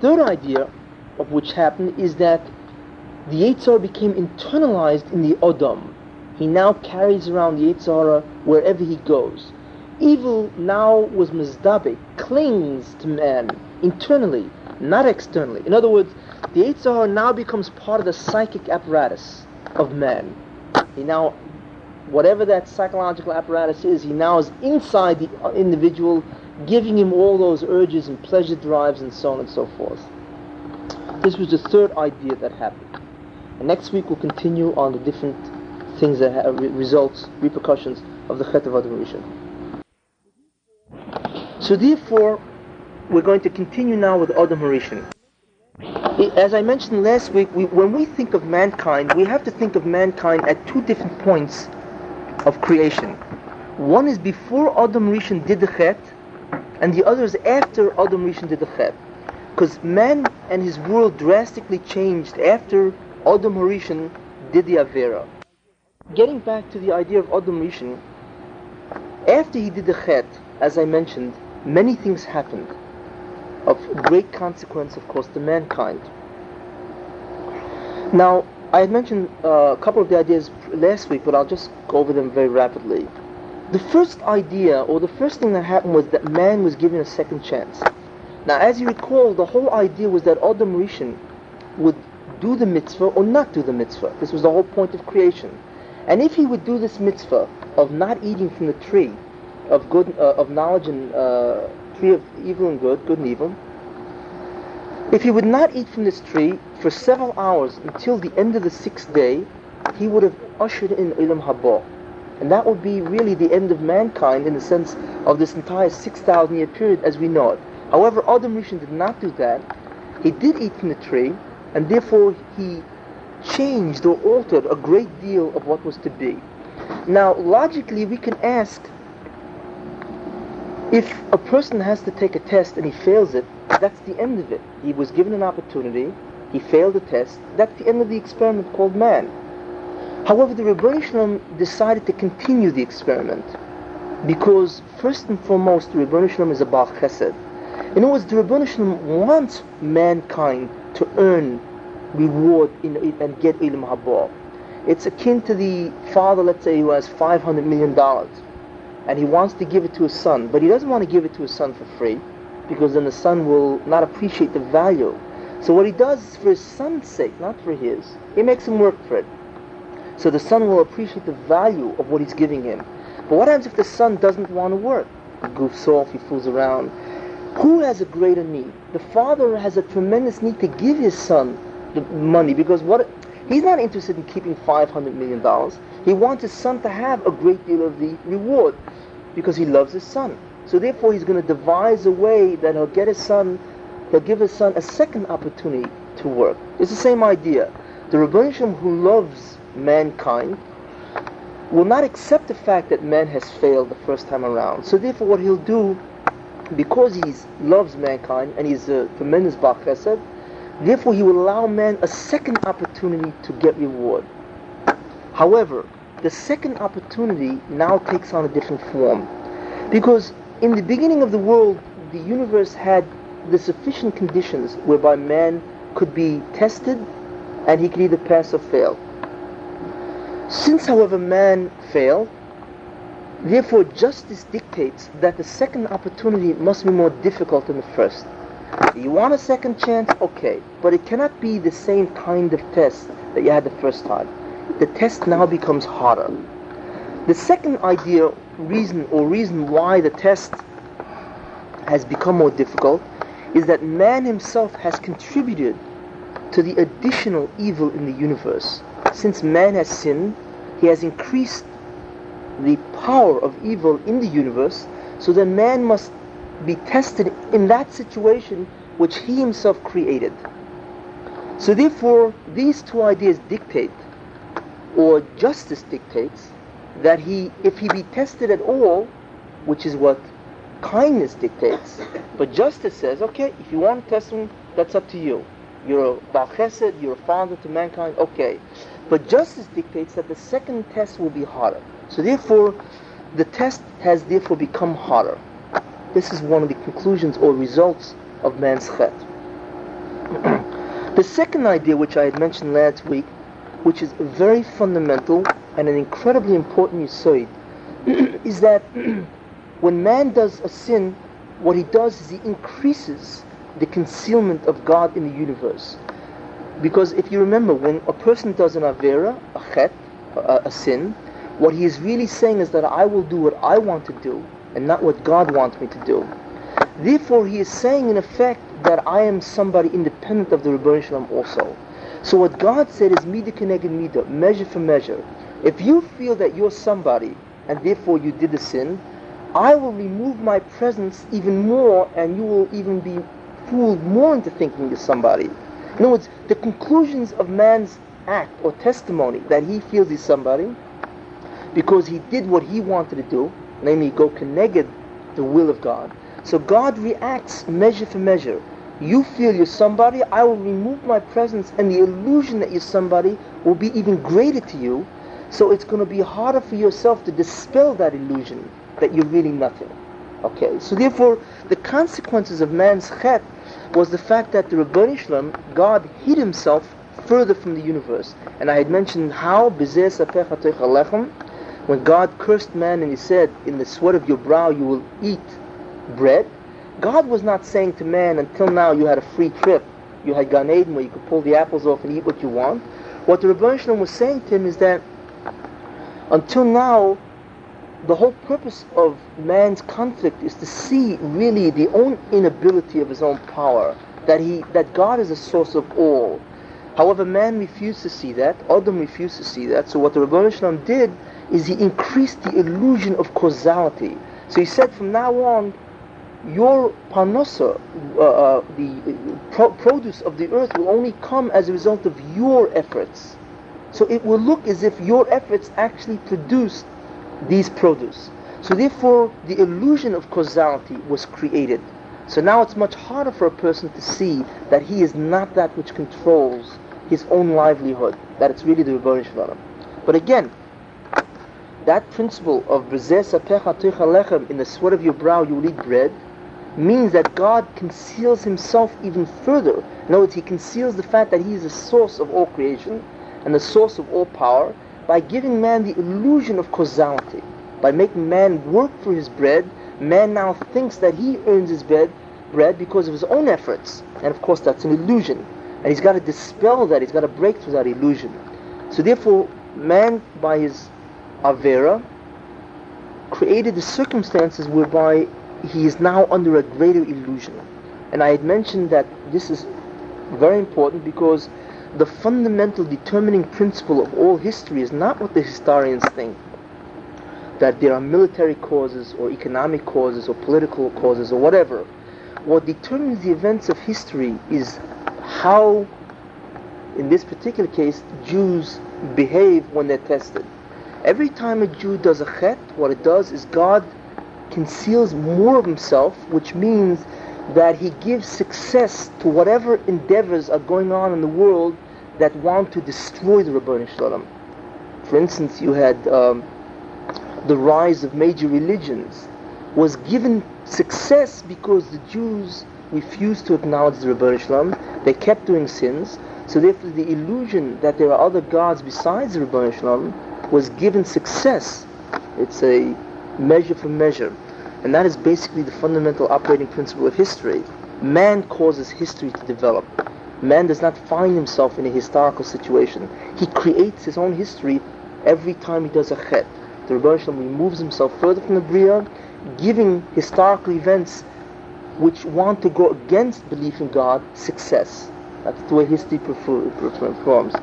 third idea of which happened is that the Yetzer Hara became internalized in the Odom. He now carries around the Yetzer Hara wherever he goes. evil now was mizdabe, clings to man internally, not externally. In other words, the Yetzer Hara now becomes part of the psychic apparatus of man. He now, whatever that psychological apparatus is, he now is inside the individual, giving him all those urges and pleasure drives and so on and so forth. This was the third idea that happened. And next week we'll continue on the different things that have uh, results, repercussions of the Chet of So therefore, we're going to continue now with Adam Harishon. As I mentioned last week, we, when we think of mankind, we have to think of mankind at two different points of creation. One is before Adam Rishon did the Chet, and the other is after Adam Rishon did the Chet. Because man and his world drastically changed after Adam Rishon did the Avera. Getting back to the idea of Adam Rishon, after he did the Chet, as I mentioned, many things happened of great consequence, of course, to mankind. Now, I had mentioned uh, a couple of the ideas last week, but I'll just go over them very rapidly. The first idea, or the first thing that happened, was that man was given a second chance. Now, as you recall, the whole idea was that Adam Rishon would do the mitzvah or not do the mitzvah. This was the whole point of creation. And if he would do this mitzvah of not eating from the tree of good, uh, of knowledge and uh, tree of evil and good, good and evil, if he would not eat from this tree for several hours until the end of the sixth day, he would have ushered in Olam Haba. And that would be really the end of mankind in the sense of this entire 6,000 year period as we know it. However, Adam Rishon did not do that. He did eat from the tree, and therefore he changed or altered a great deal of what was to be. Now, logically, we can ask if a person has to take a test and he fails it, that's the end of it. He was given an opportunity, he failed the test, that's the end of the experiment called man. However, the Ribbono Shel Olam decided to continue the experiment because first and foremost, the Ribbono Shel Olam is a Baal Chesed. In other words, the Ribbono Shel Olam wants mankind to earn reward in, and get Olam Haba. It's akin to the father, let's say, who has $500 million and he wants to give it to his son, but he doesn't want to give it to his son for free because then the son will not appreciate the value. So what he does is for his son's sake, not for his. He makes him work for it. So the son will appreciate the value of what he's giving him. But what happens if the son doesn't want to work? He goofs off, he fools around. Who has a greater need? The father has a tremendous need to give his son the money because what he's not interested in keeping five hundred million dollars. He wants his son to have a great deal of the reward because he loves his son. So therefore he's going to devise a way that he'll get his son, he'll give his son a second opportunity to work. It's the same idea. The Rebbe who loves mankind will not accept the fact that man has failed the first time around. So therefore what he'll do, because he loves mankind and he's a tremendous Baal Chesed, therefore he will allow man a second opportunity to get reward. However, the second opportunity now takes on a different form. Because in the beginning of the world, the universe had the sufficient conditions whereby man could be tested and he could either pass or fail. Since, however, man failed, therefore justice dictates that the second opportunity must be more difficult than the first. You want a second chance? Okay. But it cannot be the same kind of test that you had the first time the test now becomes harder. The second idea, reason or reason why the test has become more difficult is that man himself has contributed to the additional evil in the universe. Since man has sinned, he has increased the power of evil in the universe, so then man must be tested in that situation which he himself created. So therefore, these two ideas dictate or justice dictates that he, if he be tested at all, which is what kindness dictates, but justice says, okay, if you want to test him, that's up to you. You're a Baal Chesed, you're a father to mankind, okay. But justice dictates that the second test will be harder. So therefore, the test has therefore become harder. This is one of the conclusions or results of man's chet. the second idea, which I had mentioned last week, which is very fundamental and an incredibly important yisoid, is that when man does a sin, what he does is he increases the concealment of God in the universe. Because if you remember, when a person does an avera, a chet, a, a sin, what he is really saying is that I will do what I want to do and not what God wants me to do. Therefore, he is saying in effect that I am somebody independent of the Ribbono Shel Olam also. So what God said is mida keneged mida, measure for measure. If you feel that you're somebody and therefore you did a sin, I will remove my presence even more and you will even be fooled more into thinking you're somebody. In other words, the conclusions of man's act or testimony that he feels he's somebody because he did what he wanted to do, namely go keneged the will of God. So God reacts measure for measure. You feel you're somebody, I will remove my presence and the illusion that you're somebody will be even greater to you. So it's going to be harder for yourself to dispel that illusion that you're really nothing. Okay, so therefore the consequences of man's chet was the fact that the Ribbono Shel Olam, God hid himself further from the universe. And I had mentioned how when God cursed man and he said, in the sweat of your brow you will eat bread, God was not saying to man, until now you had a free trip, you had Gan Eden where you could pull the apples off and eat what you want. What the Rebbeinu was saying to him is that until now, the whole purpose of man's conflict is to see really the own inability of his own power, that he that God is the source of all. However, man refused to see that. Adam refused to see that. So what the Rebbeinu did is he increased the illusion of causality. So he said, from now on, your parnasa, uh, uh, the pro- produce of the earth, will only come as a result of your efforts. So it will look as if your efforts actually produced these produce. So therefore, the illusion of causality was created. So now it's much harder for a person to see that he is not that which controls his own livelihood, that it's really the Ribbono Shel Olam. But again, that principle of in the sweat of your brow you will eat bread means that God conceals himself even further. In other words, he conceals the fact that he is the source of all creation and the source of all power by giving man the illusion of causality. By making man work for his bread, man now thinks that he earns his bread, bread because of his own efforts. And of course that's an illusion. And he's got to dispel that, he's got to break through that illusion. So therefore, man by his Avera created the circumstances whereby he is now under a greater illusion. And I had mentioned that this is very important because the fundamental determining principle of all history is not what the historians think that there are military causes or economic causes or political causes or whatever. What determines the events of history is how, in this particular case, Jews behave when they're tested. Every time a Jew does a chet, what it does is God conceals more of himself, which means that he gives success to whatever endeavors are going on in the world that want to destroy the Ribbono Shel Olam. For instance, you had um, the rise of major religions was given success because the Jews refused to acknowledge the Ribbono Shel Olam. They kept doing sins. So therefore the illusion that there are other gods besides the Ribbono Shel Olam was given success. It's a measure for measure. And that is basically the fundamental operating principle of history. Man causes history to develop. Man does not find himself in a historical situation. He creates his own history every time he does a chet. The Rebbe removes himself further from the Bria, giving historical events which want to go against belief in God success. That's the way history performs.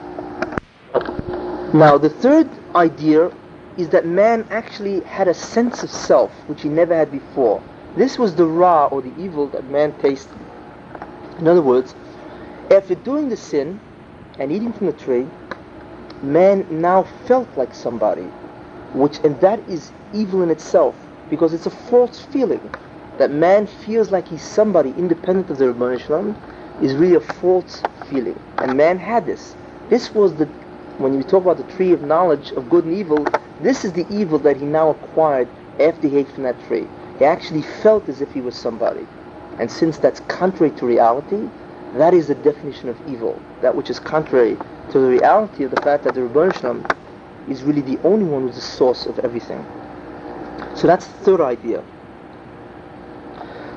Now, the third idea is that man actually had a sense of self which he never had before. This was the ra or the evil that man tasted. In other words, after doing the sin and eating from the tree, man now felt like somebody, which and that is evil in itself because it's a false feeling that man feels like he's somebody independent of the Ribbono Shel Olam is really a false feeling. And man had this. This was the when we talk about the tree of knowledge of good and evil, this is the evil that he now acquired after he ate from that tree. He actually felt as if he was somebody. And since that's contrary to reality, that is the definition of evil. That which is contrary to the reality of the fact that the Ribbono Shel Olam is really the only one who's the source of everything. So that's the third idea.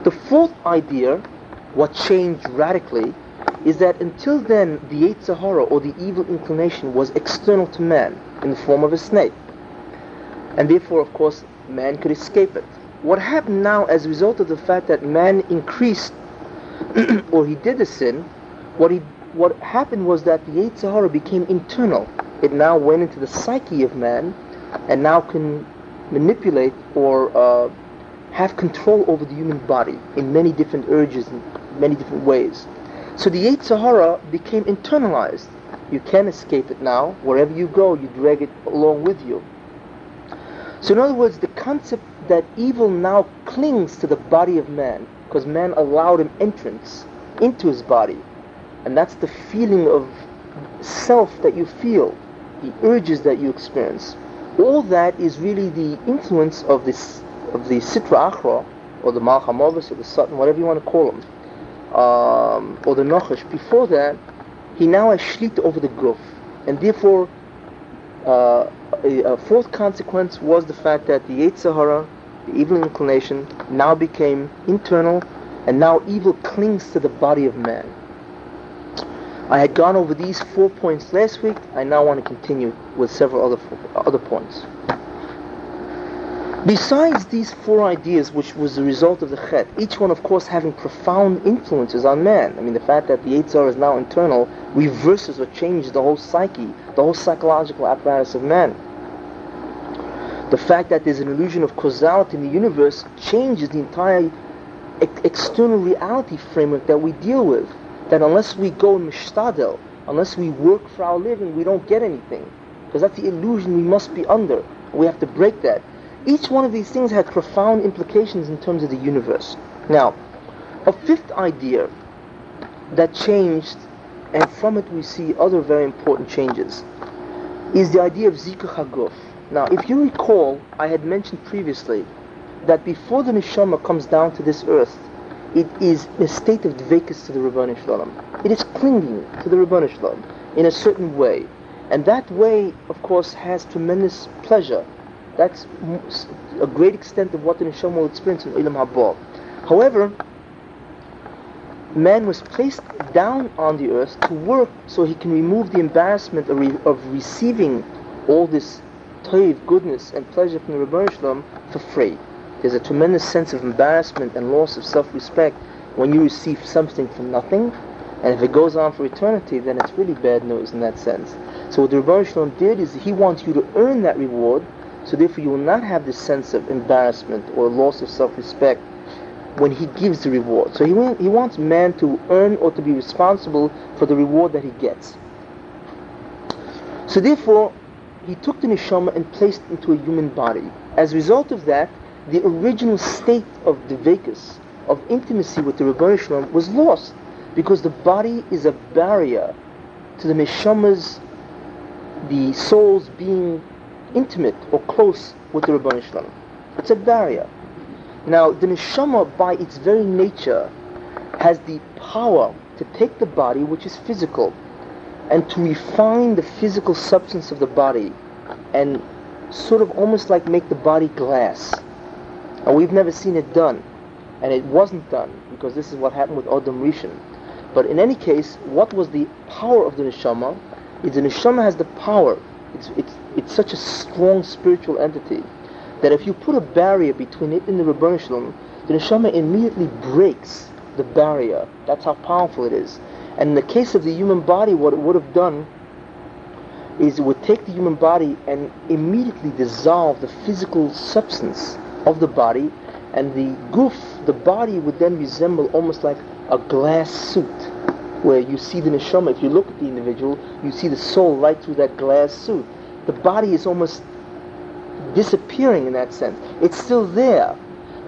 The fourth idea, what changed radically, is that until then the Yetzer Hara or the evil inclination was external to man in the form of a snake. And therefore, of course, man could escape it. What happened now as a result of the fact that man increased or he did a sin, what he what happened was that the Yetzer Hara became internal. It now went into the psyche of man and now can manipulate or uh, have control over the human body in many different urges in many different ways. So the Yetzer Hara became internalized. You can't escape it now. Wherever you go, you drag it along with you. So in other words, the concept that evil now clings to the body of man, because man allowed him entrance into his body. And that's the feeling of self that you feel, the urges that you experience. All that is really the influence of this of the Sitra Achra, or the Malach Hamaves, or the Satan, whatever you want to call them um, or the Nachash, before that, he now has Shlita over the Guf. And therefore, uh, a, fourth consequence was the fact that the Yetzer Hara, the evil inclination, now became internal, and now evil clings to the body of man. I had gone over these four points last week. I now want to continue with several other other points. Besides these four ideas, which was the result of the Chet, each one, of course, having profound influences on man. I mean, the fact that the Yetzer is now internal reverses or changes the whole psyche, the whole psychological apparatus of man. The fact that there's an illusion of causality in the universe changes the entire ex- external reality framework that we deal with. That unless we go in mishtadel, unless we work for our living, we don't get anything. Because that's the illusion we must be under. We have to break that. Each one of these things had profound implications in terms of the universe. Now, a fifth idea that changed, and from it we see other very important changes, is the idea of Zikuch HaGuf. Now, if you recall, I had mentioned previously that before the Neshama comes down to this earth, it is a state of dvekus to the Ribbono Shel Olam. It is clinging to the Ribbono Shel Olam in a certain way. And that way, of course, has tremendous pleasure that's a great extent of what the neshama will experience in Olam Haba. However, man was placed down on the earth to work so he can remove the embarrassment of, re- of receiving all this toiv, goodness and pleasure from the Ribbono Shel Olam for free. There's a tremendous sense of embarrassment and loss of self-respect when you receive something for nothing, and if it goes on for eternity, then it's really bad news in that sense. So what the Ribbono Shel Olam did is he wants you to earn that reward so therefore you will not have this sense of embarrassment or loss of self-respect when he gives the reward. So he, he wants man to earn or to be responsible for the reward that he gets. So therefore, he took the neshama and placed it into a human body. As a result of that, the original state of devekus, of intimacy with the Ribbono Shel Olam was lost because the body is a barrier to the neshama's, the soul's being intimate or close with the Ribbono Shel Olam. It's a barrier. Now, the neshama, by its very nature, has the power to take the body, which is physical, and to refine the physical substance of the body, and sort of almost like make the body glass. And we've never seen it done, and it wasn't done because this is what happened with Adam Rishon. But in any case, what was the power of the neshama? Is the neshama has the power. It's, it's it's such a strong spiritual entity that if you put a barrier between it and the Ribbono Shel Olam, the neshama immediately breaks the barrier. That's how powerful it is. And in the case of the human body, what it would have done is it would take the human body and immediately dissolve the physical substance of the body, and the goof, the body, would then resemble almost like a glass suit, where you see the neshama. If you look at the individual, you see the soul right through that glass suit the body is almost disappearing in that sense. It's still there,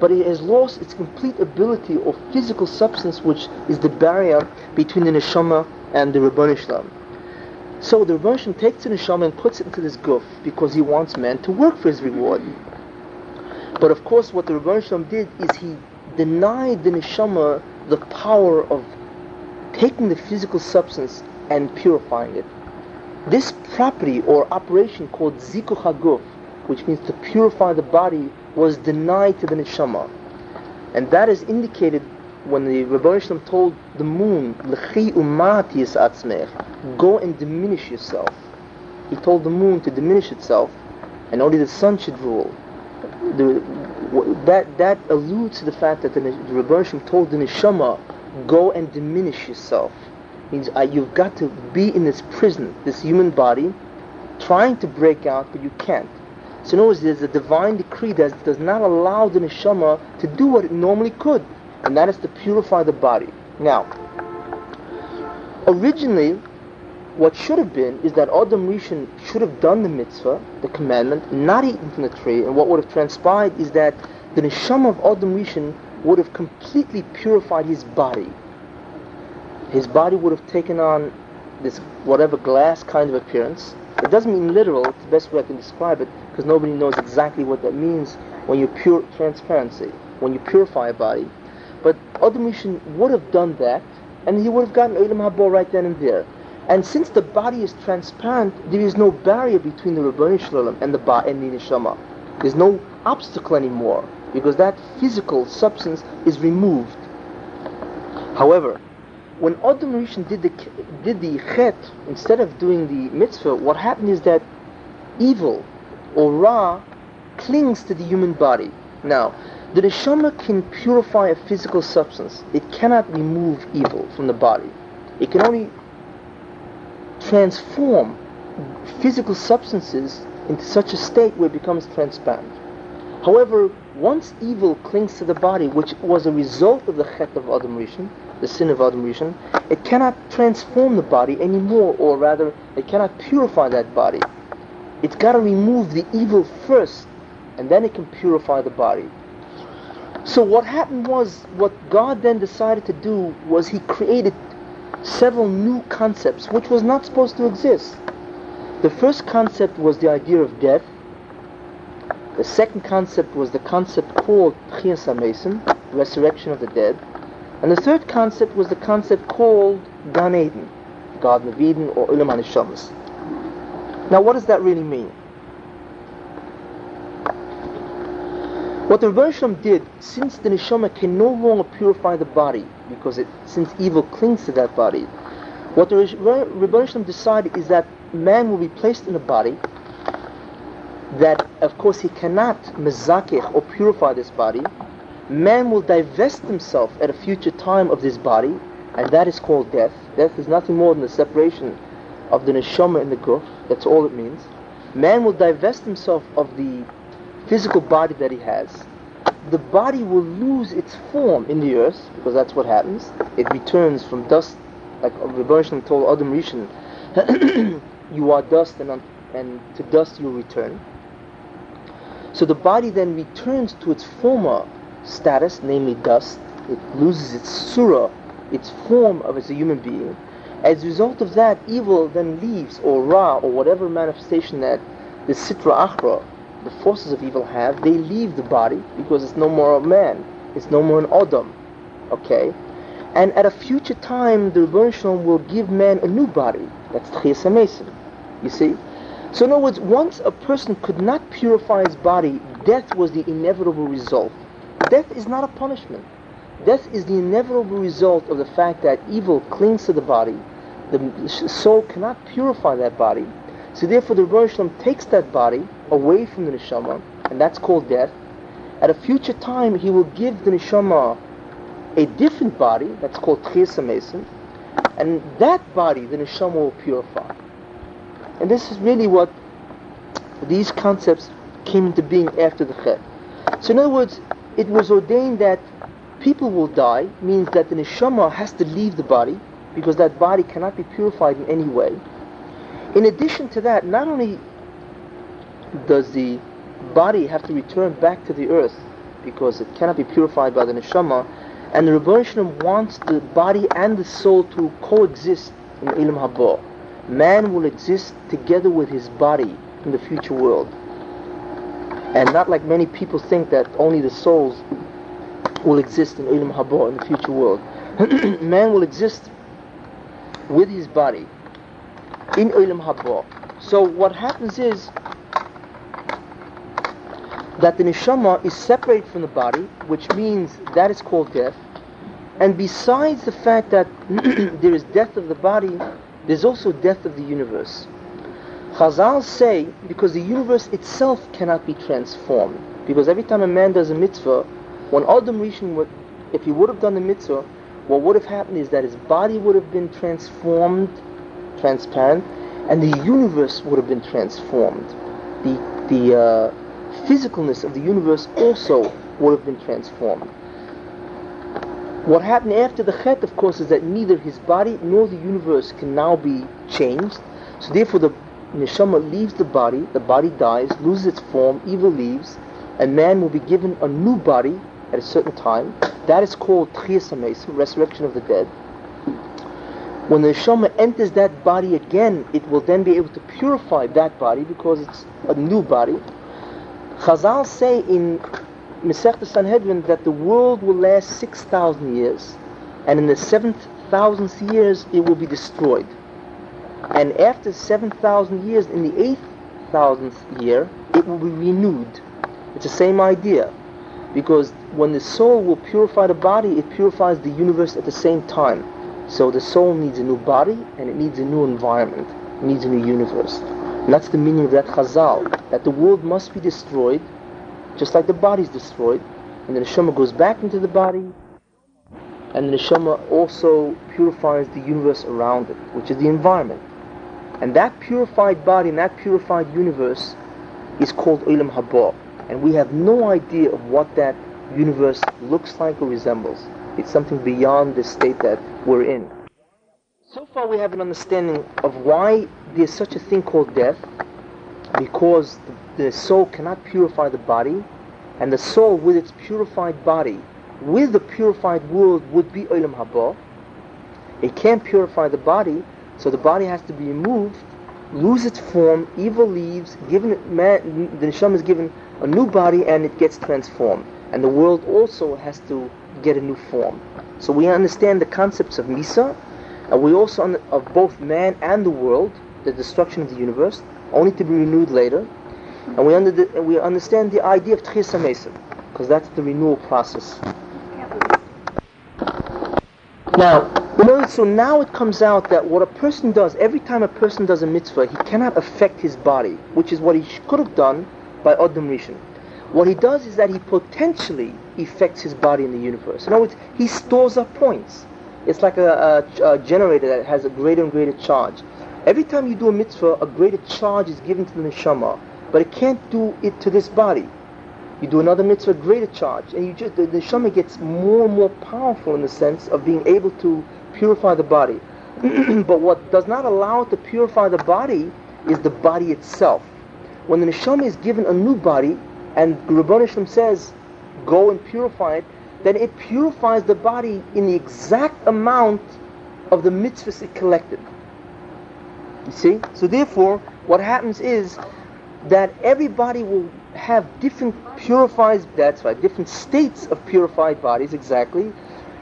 but it has lost its complete ability or physical substance, which is the barrier between the neshama and the Ribbono Shel Olam. So the Rabbanu takes the neshama and puts it into this guf because he wants man to work for his reward. But of course, what the Ribbono Shel Olam did is he denied the neshama the power of taking the physical substance and purifying it. This property or operation called Zikuch HaGuf, which means to purify the body, was denied to the neshama. And that is indicated when the Rebbe told the moon, L'chi umati atzmech, go and diminish yourself. He told the moon to diminish itself, and only the sun should rule. The, that, that alludes to the fact that the, the Rebbe told the neshama, go and diminish yourself. Means uh, you've got to be in this prison, this human body, trying to break out, but you can't. So in other words, there's a divine decree that does not allow the neshama to do what it normally could and that is to purify the body. Now, originally, what should have been is that Adam Rishon should have done the mitzvah, the commandment, not eaten from the tree, and what would have transpired is that the neshama of Adam Rishon would have completely purified his body. His body would have taken on this whatever glass kind of appearance. It doesn't mean literal, it's the best way I can describe it, because nobody knows exactly what that means when you pure transparency, when you purify a body. But Adam Rishon would have done that, and he would have gotten Olam Haba right then and there. And since the body is transparent, there is no barrier between the Rabbani and the ba and the Neshama. There's no obstacle anymore because that physical substance is removed. However, when Adam Rishon did the did the chet instead of doing the mitzvah, what happened is that evil or ra clings to the human body. Now, the neshama can purify a physical substance. It cannot remove evil from the body. It can only transform physical substances into such a state where it becomes transparent. However, once evil clings to the body, which was a result of the chet of Adam Rishon, the sin of Adam Rishon, it cannot transform the body anymore, or rather, it cannot purify that body. It's got to remove the evil first, and then it can purify the body. So what happened was, what God then decided to do was he created several new concepts which was not supposed to exist. The first concept was the idea of death. The second concept was the concept called Tchias resurrection of the dead. And the third concept was the concept called Gan Eden, Garden of Eden or Ulam Now what does that really mean? What the Rebbe did, since the neshama can no longer purify the body, because it, since evil clings to that body, what the Rebbe decided is that man will be placed in a body that, of course, he cannot mezakech or purify this body. Man will divest himself at a future time of this body, and that is called death. Death is nothing more than the separation of the neshama and the guf. That's all it means. Man will divest himself of the physical body that he has, the body will lose its form in the earth, because that's what happens. It returns from dust, like Rebbe told Adam Rishon, you are dust and, and to dust you return. So the body then returns to its former status, namely dust. It loses its surah, its form of as a human being. As a result of that, evil then leaves, or ra, or whatever manifestation that the sitra achra, the forces of evil have, they leave the body because it's no more a man. It's no more an Adam. Okay? And at a future time, the Rebbe will give man a new body. That's Tchias. You see? So in other words, once a person could not purify his body, death was the inevitable result. Death is not a punishment. Death is the inevitable result of the fact that evil clings to the body. The soul cannot purify that body. So therefore the Rebbe takes that body away from the neshama, and that's called death. At a future time, he will give the neshama a different body, that's called Mason, and that body the neshama will purify. And this is really what these concepts came into being after the Chet. So in other words, it was ordained that people will die, means that the neshama has to leave the body, because that body cannot be purified in any way. In addition to that, not only does the body have to return back to the earth because it cannot be purified by the neshama, and the Rebbe wants the body and the soul to coexist in Olam Haba. Man will exist together with his body in the future world. And not like many people think that only the souls will exist in Olam Haba in the future world. Man will exist with his body in Olam Haba. So what happens is that the neshama is separated from the body, which means that is called death. And besides the fact that there is death of the body, there's also death of the universe. Chazal say because the universe itself cannot be transformed. Because every time a man does a mitzvah, when Adam Rishon would, if he would have done the mitzvah, what would have happened is that his body would have been transformed, transparent, and the universe would have been transformed. The the uh, physicalness of the universe also would have been transformed. What happened after the Chet, of course, is that neither his body nor the universe can now be changed. So therefore, the neshama leaves the body, the body dies, loses its form, evil leaves, and man will be given a new body at a certain time. That is called Tchias resurrection of the dead. When the neshama enters that body again, it will then be able to purify that body because it's a new body. Chazal say in Masechta Sanhedrin that the world will last 6,000 years, and in the 7,000th years it will be destroyed. And after 7,000 years, in the 8,000th year, it will be renewed. It's the same idea. Because when the soul will purify the body, it purifies the universe at the same time. So the soul needs a new body and it needs a new environment. It needs a new universe. And that's the meaning of that chazal, that the world must be destroyed, just like the body is destroyed, and the neshama goes back into the body, and the neshama also purifies the universe around it, which is the environment. And that purified body and that purified universe is called Olam Haba. And we have no idea of what that universe looks like or resembles. It's something beyond the state that we're in. So far we have an understanding of why there's such a thing called death, because the soul cannot purify the body, and the soul with its purified body, with the purified world would be Olam Haba. It can't purify the body, so the body has to be removed, lose its form, evil leaves, given man, the neshama is given a new body and it gets transformed. And the world also has to get a new form. So we understand the concepts of Misa, and we also of both man and the world, the destruction of the universe, only to be renewed later. And we, under the, we understand the idea of Tchias because that's the renewal process. Now, so now it comes out that what a person does, every time a person does a mitzvah, he cannot affect his body, which is what he could have done by Adam Rishon. What he does is that he potentially affects his body in the universe. In other words, he stores up points. It's like a, a, a generator that has a greater and greater charge. Every time you do a mitzvah, a greater charge is given to the neshama, but it can't do it to this body. You do another mitzvah, greater charge, and you just the, neshama gets more and more powerful in the sense of being able to purify the body. but what does not allow it to purify the body is the body itself. When the neshama is given a new body, and Ribbono Shel Olam says, go and purify it, then it purifies the body in the exact amount of the mitzvahs it collected. You see? So therefore, what happens is that everybody will have different purified, that's right, different states of purified bodies, exactly.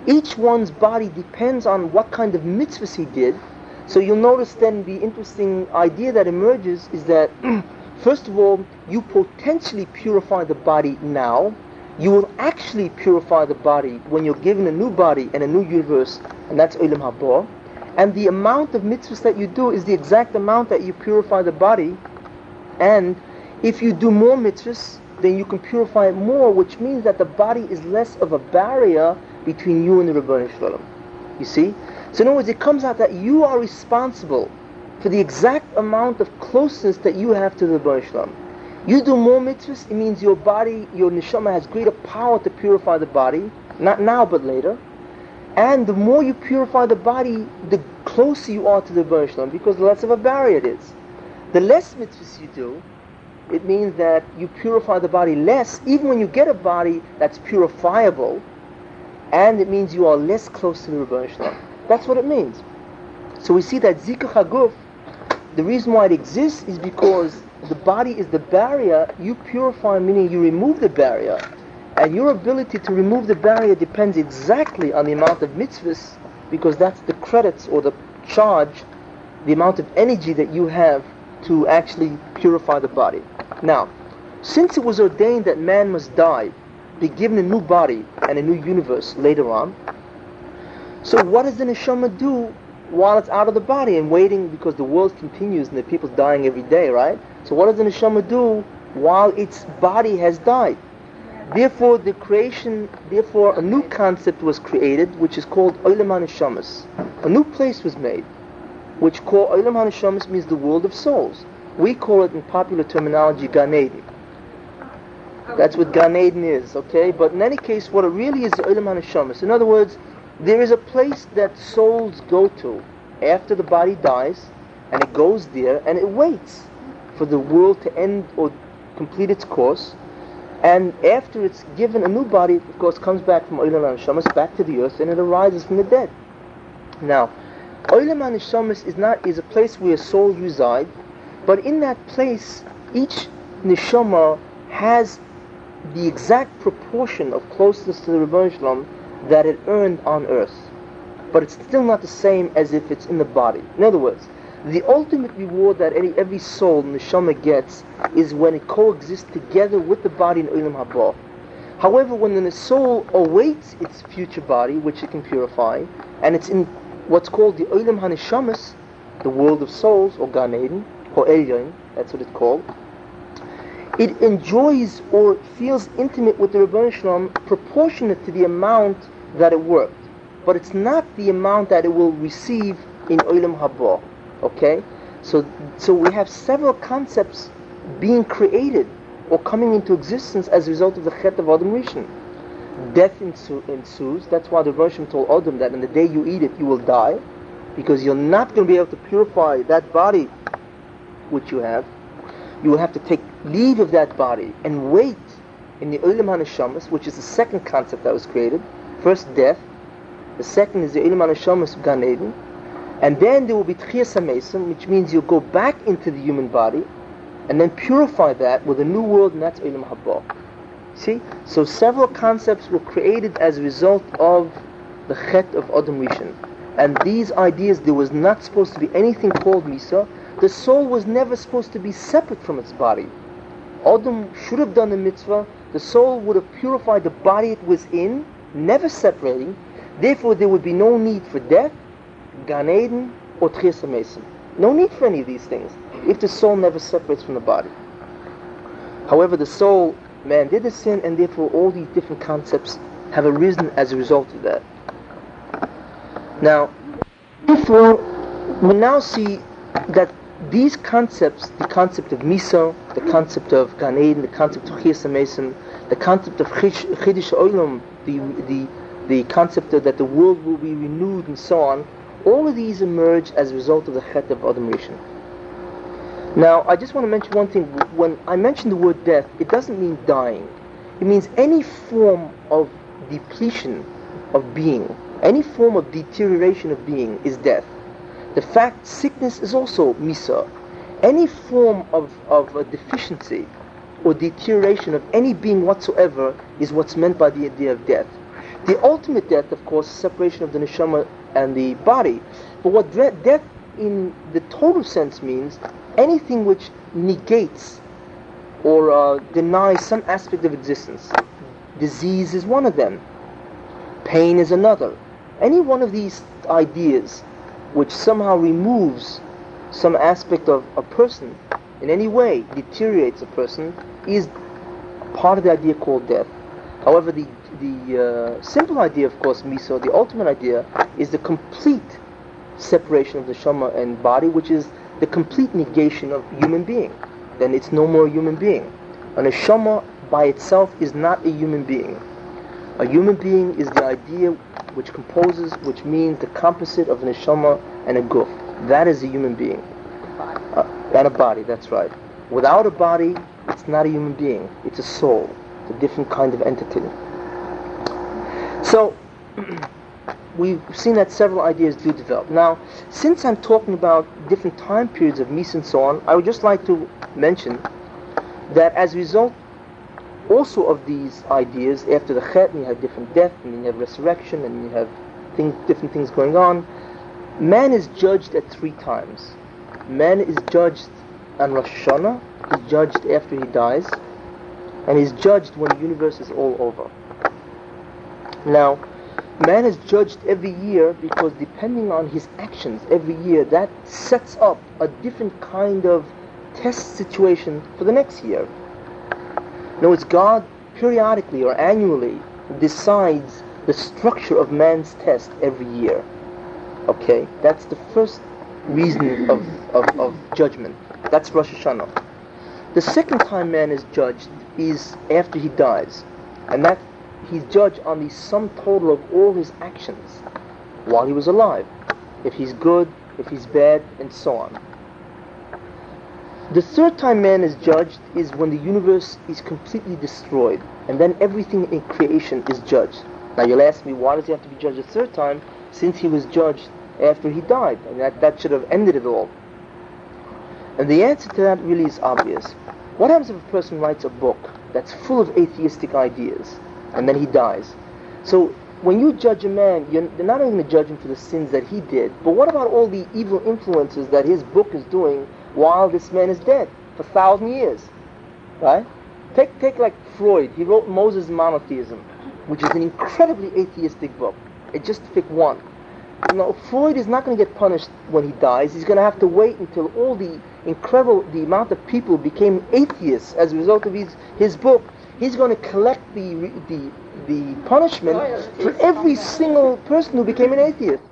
Each one's body depends on what kind of mitzvahs he did. So you'll notice then the interesting idea that emerges is that First of all, you potentially purify the body now. You will actually purify the body when you're given a new body and a new universe, and that's Olam Haba. And the amount of mitzvahs that you do is the exact amount that you purify the body. And if you do more mitzvahs, then you can purify it more, which means that the body is less of a barrier between you and the Shel Olam. You see? So in other words, it comes out that you are responsible for the exact amount of closeness that you have to the Baruch You do more mitzvahs, it means your body, your neshama has greater power to purify the body, not now but later. And the more you purify the body, the closer you are to the Baruch because the less of a barrier it is. The less mitzvahs you do, it means that you purify the body less, even when you get a body that's purifiable, and it means you are less close to the Rebbe That's what it means. So we see that Zikuch HaGuf the reason why it exists is because the body is the barrier. You purify, meaning you remove the barrier. And your ability to remove the barrier depends exactly on the amount of mitzvahs, because that's the credits or the charge, the amount of energy that you have to actually purify the body. Now, since it was ordained that man must die, be given a new body and a new universe later on, so what does the neshama do while it's out of the body and waiting because the world continues and the people's dying every day, right? So what does the neshama do while its body has died? Therefore, the creation, therefore, a new concept was created, which is called Olam HaNeshamas. A new place was made, which called Olam HaNeshamas means the world of souls. We call it in popular terminology Gan Eden. That's what Gan Eden is, okay? But in any case, what it really is, Olam HaNeshamas. In other words, there is a place that souls go to after the body dies, and it goes there, and it waits for the world to end or complete its course, and after it's given a new body, of course, comes back from Olam HaNeshamas back to the earth, and it arises from the dead. Now, Olam HaNeshamas is not is a place where a soul resides, but in that place, each neshama has the exact proportion of closeness to the Ribbono Shel Olam that it earned on earth. But it's still not the same as if it's in the body. In other words, the ultimate reward that any, every soul, neshama, gets is when it coexists together with the body in Olam Haba. However, when the soul awaits its future body, which it can purify, and it's in what's called the Olam HaNeshamas, the world of souls, or Gan Eden, or Elyon, that's what it's called, it enjoys or feels intimate with the Ribbono Shel Olam proportionate to the amount that it worked. But it's not the amount that it will receive in Olam Haba. Okay? So, so we have several concepts being created or coming into existence as a result of the Chet of Adam Rishon. Death ensues. That's why the Roshim told Adam that on the day you eat it, you will die, because you're not going to be able to purify that body which you have. You will have to take leave of that body and wait in the Olam HaNeshamas, which is the second concept that was created. First, death. The second is the Olam HaNeshamas Gan Eden. And then there will be Tchias HaMesim, which means you'll go back into the human body and then purify that with a new world, and that's Olam Haba. See? So several concepts were created as a result of the Chet of Adam Rishon. And these ideas, there was not supposed to be anything called Misa. The soul was never supposed to be separate from its body. Adam should have done the mitzvah. The soul would have purified the body it was in, never separating. Therefore, there would be no need for death, Gan Eden, or HaMesim. No need for any of these things if the soul never separates from the body. However, the soul, man did a sin, and therefore all these different concepts have arisen as a result of that. Now, therefore, we now see that these concepts, the concept of Miso, the concept of Gan Eden, the concept of Tchias HaMesim, the concept of Chiddush Olam, the, the, the concept of that the world will be renewed and so on, all of these emerge as a result of the Chet of Rishon. Now, I just want to mention one thing. When I mention the word death, it doesn't mean dying. It means any form of depletion of being, any form of deterioration of being is death. The fact sickness is also misa. Any form of, of deficiency or deterioration of any being whatsoever is what's meant by the idea of death. The ultimate death, of course, is separation of the neshama and the body. But what death in the total sense means anything which negates or uh, denies some aspect of existence. Disease is one of them. Pain is another. Any one of these ideas which somehow removes some aspect of a person in any way, deteriorates a person, is part of the idea called death. However, the, the uh, simple idea, of course, miso, the ultimate idea, is the complete separation of the shama and body, which is the complete negation of human being. Then it's no more human being. And A neshama by itself is not a human being. A human being is the idea which composes, which means the composite of a neshama and a guf. That is a human being. Uh, and a body, that's right. Without a body, it's not a human being. It's a soul. It's a different kind of entity. So, we've seen that several ideas do develop. Now, since I'm talking about different time periods of Mis and so on, I would just like to mention that as a result also of these ideas, after the Chet, you have different death, and you have resurrection, and you have different things going on, man is judged at three times. Man is judged on Rosh Hashanah, is judged after he dies, and he's judged when the universe is all over. Now, man is judged every year because depending on his actions every year, that sets up a different kind of test situation for the next year. No, it's God periodically or annually decides the structure of man's test every year. Okay? That's the first reason of, of, of judgment. That's Rosh Hashanah. The second time man is judged is after he dies. And that he's judged on the sum total of all his actions while he was alive. If he's good, if he's bad, and so on. The third time man is judged is when the universe is completely destroyed, and then everything in creation is judged. Now you'll ask me, why does he have to be judged a third time, since he was judged after he died? And that, that should have ended it all. And the answer to that really is obvious. What happens if a person writes a book that's full of atheistic ideas, and then he dies? So when you judge a man, you're not only going to judge him for the sins that he did, but what about all the evil influences that his book is doing while this man is dead for a thousand years, right? Take take like Freud. He wrote Moses Monotheism, which is an incredibly atheistic book. It just pick one. You know, Freud is not going to get punished when he dies. He's going to have to wait until all the incredible the amount of people became atheists as a result of his his book. He's going to collect the the the punishment for every single person who became an atheist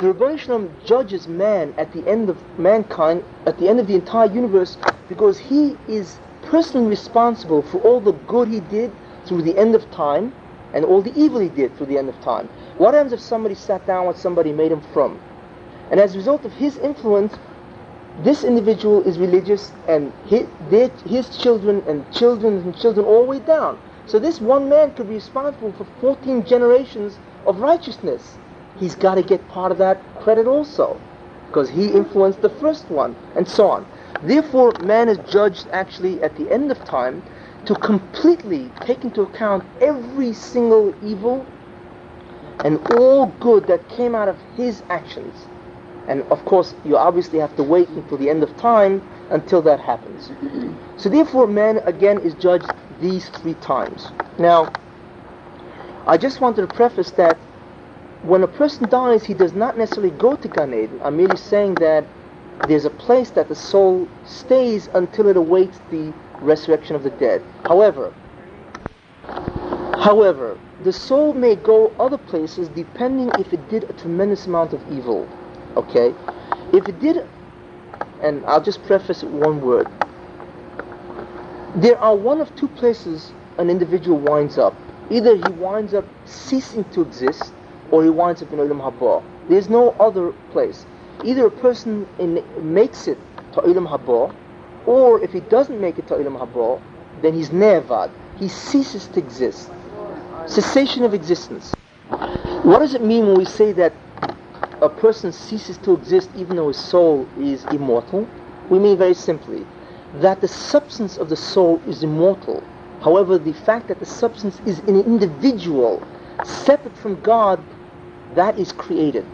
the Rebbe judges man at the end of mankind, at the end of the entire universe, because he is personally responsible for all the good he did through the end of time and all the evil he did through the end of time. What happens if somebody sat down with somebody made him from? And as a result of his influence, this individual is religious and his, his children and children and children all the way down. So this one man could be responsible for 14 generations of righteousness he's got to get part of that credit also because he influenced the first one and so on. Therefore, man is judged actually at the end of time to completely take into account every single evil and all good that came out of his actions. And of course, you obviously have to wait until the end of time until that happens. So therefore, man again is judged these three times. Now, I just wanted to preface that when a person dies, he does not necessarily go to Gan Eden. I'm merely saying that there's a place that the soul stays until it awaits the resurrection of the dead. However, however, the soul may go other places depending if it did a tremendous amount of evil. Okay? If it did, and I'll just preface it one word. There are one of two places an individual winds up. Either he winds up ceasing to exist, or he winds up in Olam Haba. There's no other place. Either a person in, makes it to Olam Haba, or if he doesn't make it to Olam Haba, then he's nevad. He ceases to exist. Cessation of existence. What does it mean when we say that a person ceases to exist even though his soul is immortal? We mean very simply that the substance of the soul is immortal. However, the fact that the substance is an individual, separate from God, that is created.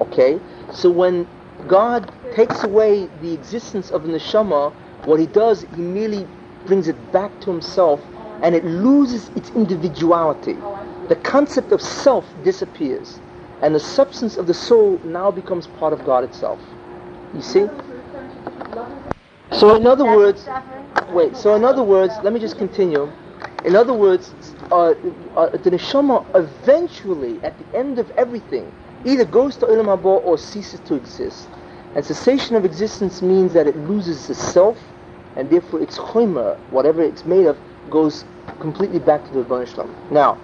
Okay? So when God takes away the existence of the neshama, what he does, he merely brings it back to himself and it loses its individuality. The concept of self disappears and the substance of the soul now becomes part of God itself. You see? So in other words, wait, so in other words, let me just continue. In other words, uh, uh, the neshama eventually, at the end of everything, either goes to Olam Haba or ceases to exist. And cessation of existence means that it loses itself, and therefore its chomer, whatever it's made of, goes completely back to the Rebbeinu Now,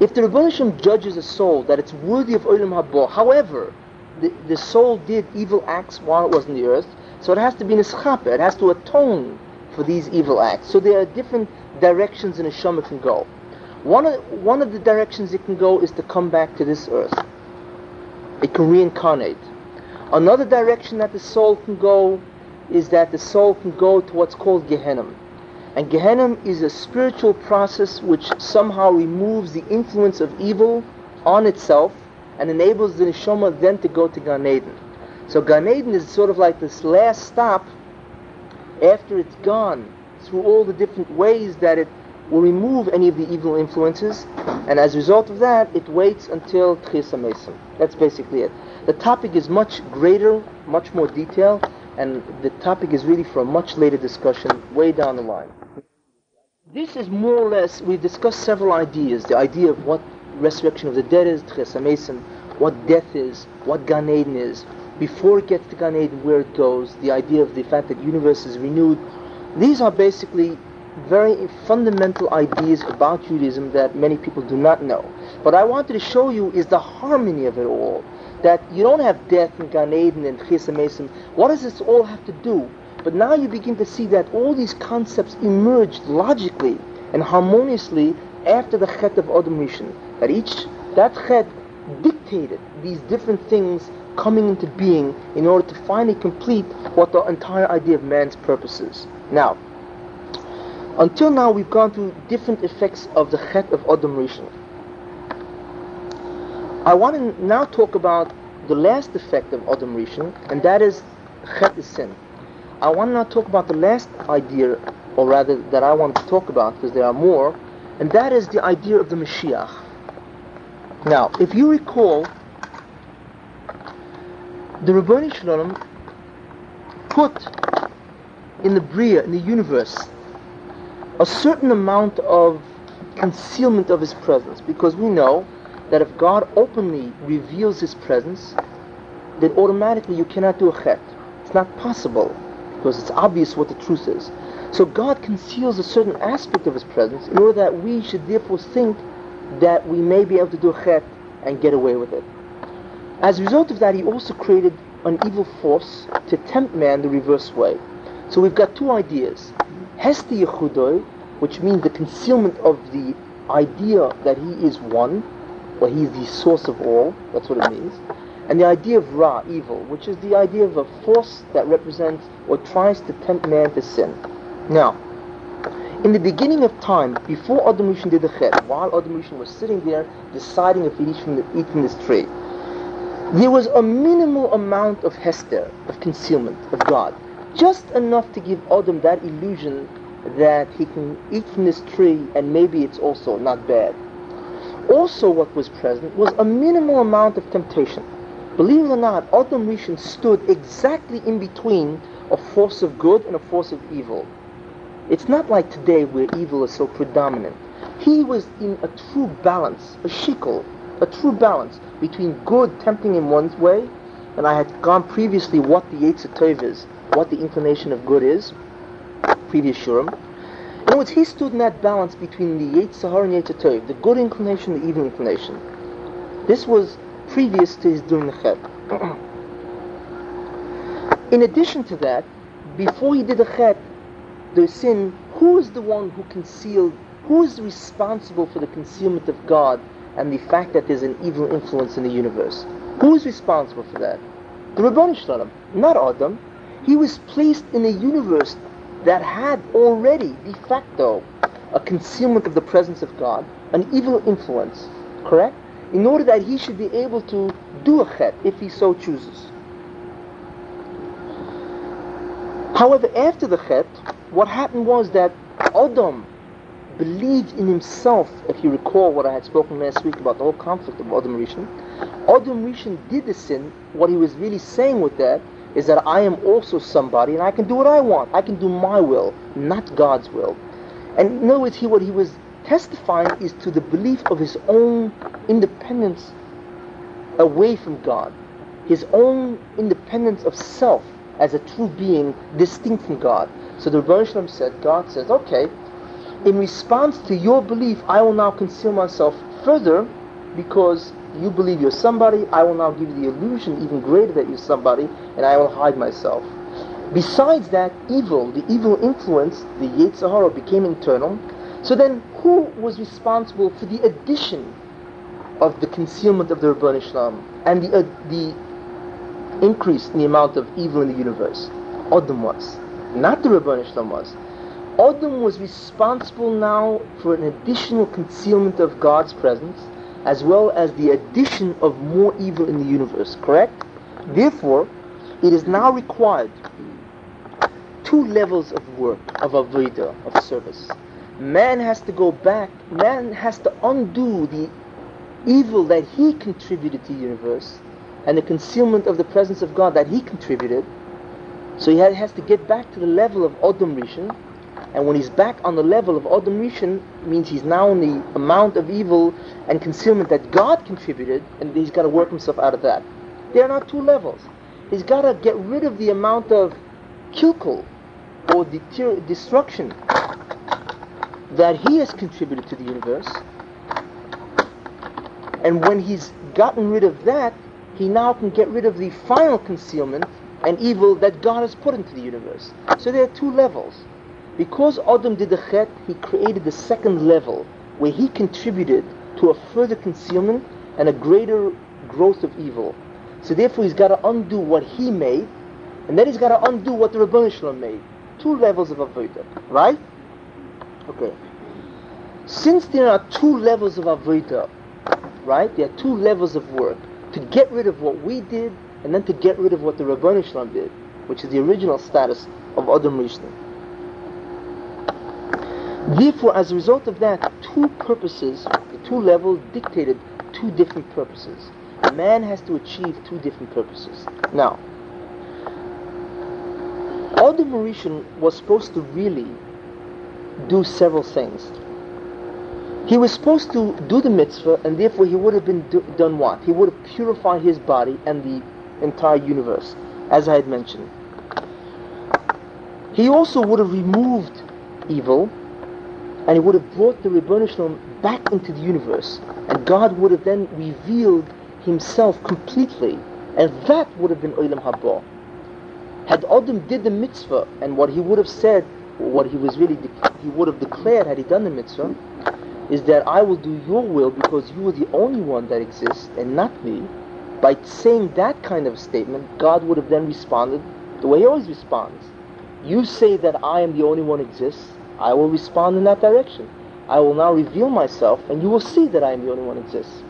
if the Ribbono Shel Olam judges a soul that it's worthy of Olam Haba, however, the, the soul did evil acts while it was in the earth, so it has to be nischaper, it has to atone for these evil acts. So there are different directions in a neshama can go. One of, one of the directions it can go is to come back to this earth. It can reincarnate. Another direction that the soul can go is that the soul can go to what's called Gehenna. And Gehenna is a spiritual process which somehow removes the influence of evil on itself and enables the neshama then to go to Gan Eden. So Gan Eden is sort of like this last stop after it's gone through all the different ways that it will remove any of the evil influences, and as a result of that, it waits until Mesim. That's basically it. The topic is much greater, much more detailed, and the topic is really for a much later discussion way down the line. This is more or less, we've discussed several ideas. The idea of what resurrection of the dead is, Tchesa what death is, what Gan Eden is, before it gets to Gan Eden, where it goes, the idea of the fact that the universe is renewed. These are basically very fundamental ideas about Judaism that many people do not know. What I wanted to show you is the harmony of it all. That you don't have death and Gan Eden and Chesed What does this all have to do? But now you begin to see that all these concepts emerged logically and harmoniously after the Chet of Adam Rishon. That each, that Chet dictated these different things coming into being in order to finally complete what the entire idea of man's purpose is. Now, until now we've gone through different effects of the Chet of Adam Rishon. I want to now talk about the last effect of Adam Rishon, and that is Chet is sin. I want to now talk about the last idea, or rather that I want to talk about, because there are more, and that is the idea of the Mashiach. Now, if you recall, the Ribbono Shel Olam put in the Bria, in the universe, a certain amount of concealment of His presence, because we know that if God openly reveals His presence, then automatically you cannot do a chet. It's not possible because it's obvious what the truth is. So God conceals a certain aspect of His presence in order that we should therefore think that we may be able to do a chet and get away with it. As a result of that, He also created an evil force to tempt man the reverse way. So we've got two ideas. Hesti Yechudoi, which means the concealment of the idea that He is one, or He is the source of all, that's what it means and the idea of Ra, evil, which is the idea of a force that represents or tries to tempt man to sin. Now, in the beginning of time, before Adam Rishon did the chet, while Adam Rishon was sitting there deciding if he'd eat from, the, eat from this tree, there was a minimal amount of hester, of concealment of God, just enough to give Adam that illusion that he can eat from this tree and maybe it's also not bad. Also what was present was a minimal amount of temptation. Believe it or not, Adam Rishon stood exactly in between a force of good and a force of evil. It's not like today where evil is so predominant. He was in a true balance, a shekel, a true balance between good tempting in one's way, and I had gone previously what the Yetzer Tov is, what the inclination of good is, previous shiurim. In other words, he stood in that balance between the Yetzer Hara and Yetzer Tov, the good inclination, the evil inclination. This was previous to his doing the chet. In addition to that, before he did the chet, the sin, who is the one who concealed, who is responsible for the concealment of God and the fact that there's an evil influence in the universe? Who is responsible for that? The Ribbono Shel Olam, not Adam. He was placed in a universe that had already, de facto, a concealment of the presence of God, an evil influence. Correct? in order that he should be able to do a chet if he so chooses. However, after the chet, what happened was that Adam believed in himself, if you recall what I had spoken last week about the whole conflict of Adam Rishon. Adam Rishon did the sin. What he was really saying with that is that I am also somebody and I can do what I want. I can do my will, not God's will. And in other words, he, what he was testifying is to the belief of his own independence away from God, his own independence of self as a true being distinct from God. So the Rebbe said, God says, okay, in response to your belief, I will now conceal myself further because you believe you're somebody, I will now give you the illusion even greater that you're somebody, and I will hide myself. Besides that, evil, the evil influence, the Yetzer Hara became internal, so then, who was responsible for the addition of the concealment of the Ribbono Shel Olam and the, uh, the increase in the amount of evil in the universe? Adam was. Not the Ribbono Shel Olam was. Adam was responsible now for an additional concealment of God's presence as well as the addition of more evil in the universe, correct? Therefore, it is now required two levels of work, of avodah, of service. Man has to go back, man has to undo the evil that he contributed to the universe and the concealment of the presence of God that he contributed. So he has to get back to the level of Odom Rishon, and when he's back on the level of Odom Rishon, means he's now in the amount of evil and concealment that God contributed, and he's got to work himself out of that. There are not two levels. He's got to get rid of the amount of kilkul, or destruction, that he has contributed to the universe. And when he's gotten rid of that, he now can get rid of the final concealment and evil that God has put into the universe. So there are two levels. Because Adam did the chet, he created the second level where he contributed to a further concealment and a greater growth of evil. So therefore he's got to undo what he made, and then he's got to undo what the Ribbono Shel Olam made. Two levels of avodah, right? Okay. Since there are two levels of avodah, right? There are two levels of work. To get rid of what we did, and then to get rid of what the Ribbono Shel Olam did, which is the original status of Adam Rishon. Therefore, as a result of that, two purposes, the two levels dictated two different purposes. Man has to achieve two different purposes. Now, Adam Rishon was supposed to really do several things. He was supposed to do the mitzvah, and therefore he would have been do, done what? He would have purified his body and the entire universe, as I had mentioned. He also would have removed evil and he would have brought the Ribbono Shel Olam back into the universe, and God would have then revealed himself completely, and that would have been Olam Haba. Had Adam did the mitzvah, and what he would have said, what he was really, de- he would have declared had he done the mitzvah, is that I will do your will because you are the only one that exists and not me. By saying that kind of statement, God would have then responded the way he always responds. You say that I am the only one exists, I will respond in that direction. I will now reveal myself, and you will see that I am the only one who exists.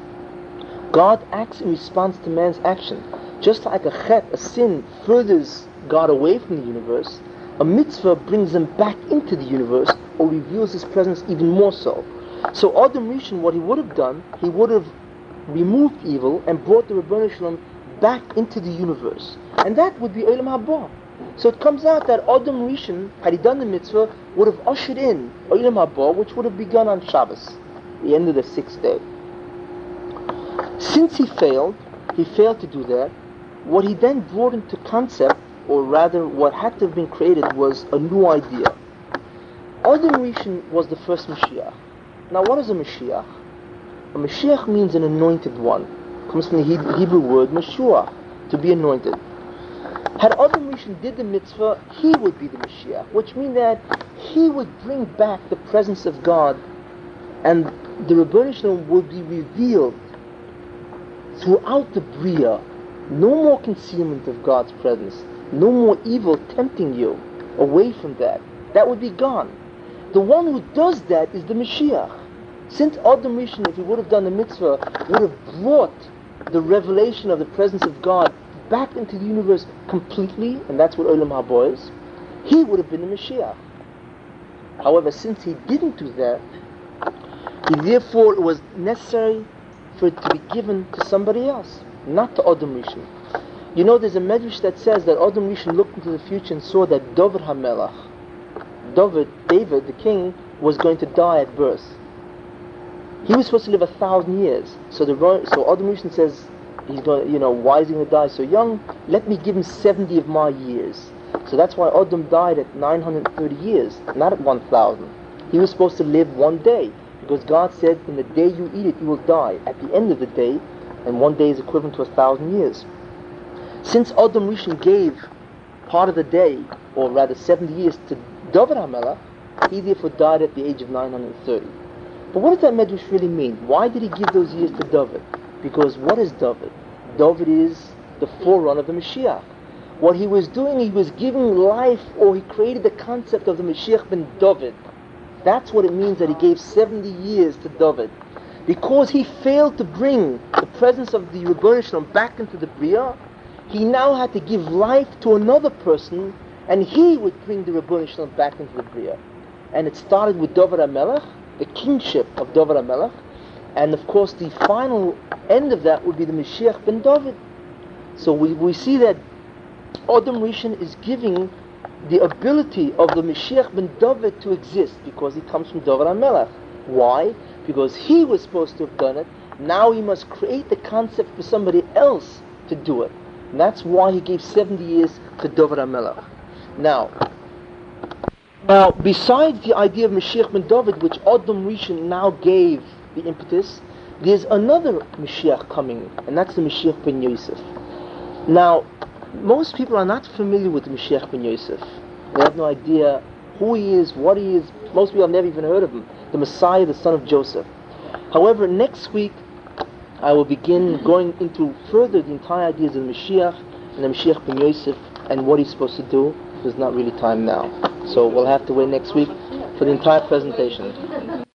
God acts in response to man's action. Just like a chet, a sin, furthers God away from the universe, a mitzvah brings him back into the universe or reveals his presence even more so. So Adam Rishon, what he would have done, he would have removed evil and brought the Ribbono Shel Olam back into the universe. And that would be Olam Haba. So it comes out that Adam Rishon, had he done the mitzvah, would have ushered in Olam Haba, which would have begun on Shabbos, the end of the sixth day. Since he failed, he failed to do that, what he then brought into concept, or rather what had to have been created, was a new idea. Adam Rishon was the first Mashiach. Now what is a Mashiach? A Mashiach means an anointed one. It comes from the Hebrew word Mashua, to be anointed. Had Adam Rishon did the mitzvah, he would be the Mashiach, which means that he would bring back the presence of God and the Rebbeinu would be revealed throughout the Bria. No more concealment of God's presence. No more evil tempting you away from that. That would be gone. The one who does that is the Mashiach. Since Adam Rishon, if he would have done the mitzvah, would have brought the revelation of the presence of God back into the universe completely, and that's what Olam Haba is, he would have been the Mashiach. However, since he didn't do that, he therefore it was necessary for it to be given to somebody else, not to Adam Rishon. You know, there's a medrash that says that Adam Rishon looked into the future and saw that David David, David, the king, was going to die at birth. He was supposed to live a thousand years. So the so Adam Rishon says, he's going, you know, why is he going to die so young? Let me give him 70 of my years. So that's why Adam died at 930 years, not at 1,000. He was supposed to live one day, because God said, in the day you eat it, you will die. At the end of the day, and one day is equivalent to a thousand years. Since Adam Rishon gave part of the day, or rather 70 years, to David HaMelech, he therefore died at the age of 930. But what does that medrash really mean? Why did he give those years to David? Because what is David? David is the forerunner of the Mashiach. What he was doing, he was giving life, or he created the concept of the Mashiach ben David. That's what it means that he gave 70 years to David. Because he failed to bring the presence of the Rebbeinu back into the Bria, he now had to give life to another person, And he would bring the Shalom back into the Bria. And it started with David HaMelech, the kingship of David HaMelech, and of course the final end of that would be the Mashiach ben David. So we, we see that Adam Rishon is giving the ability of the Mashiach ben David to exist because he comes from Dover HaMelech. Why? Because he was supposed to have done it. Now he must create the concept for somebody else to do it. And that's why he gave 70 years to Dover HaMelech. Now, now, besides the idea of Mashiach ben David, which Adam Rishon now gave the impetus, there's another Mashiach coming, and that's the Mashiach ben Yosef. Now, most people are not familiar with the Mashiach ben Yosef. They have no idea who he is, what he is. Most people have never even heard of him. The Messiah, the son of Joseph. However, next week I will begin going into further the entire ideas of the Mashiach and the Mashiach ben Yosef and what he's supposed to do. There's not really time now. So we'll have to wait next week for the entire presentation.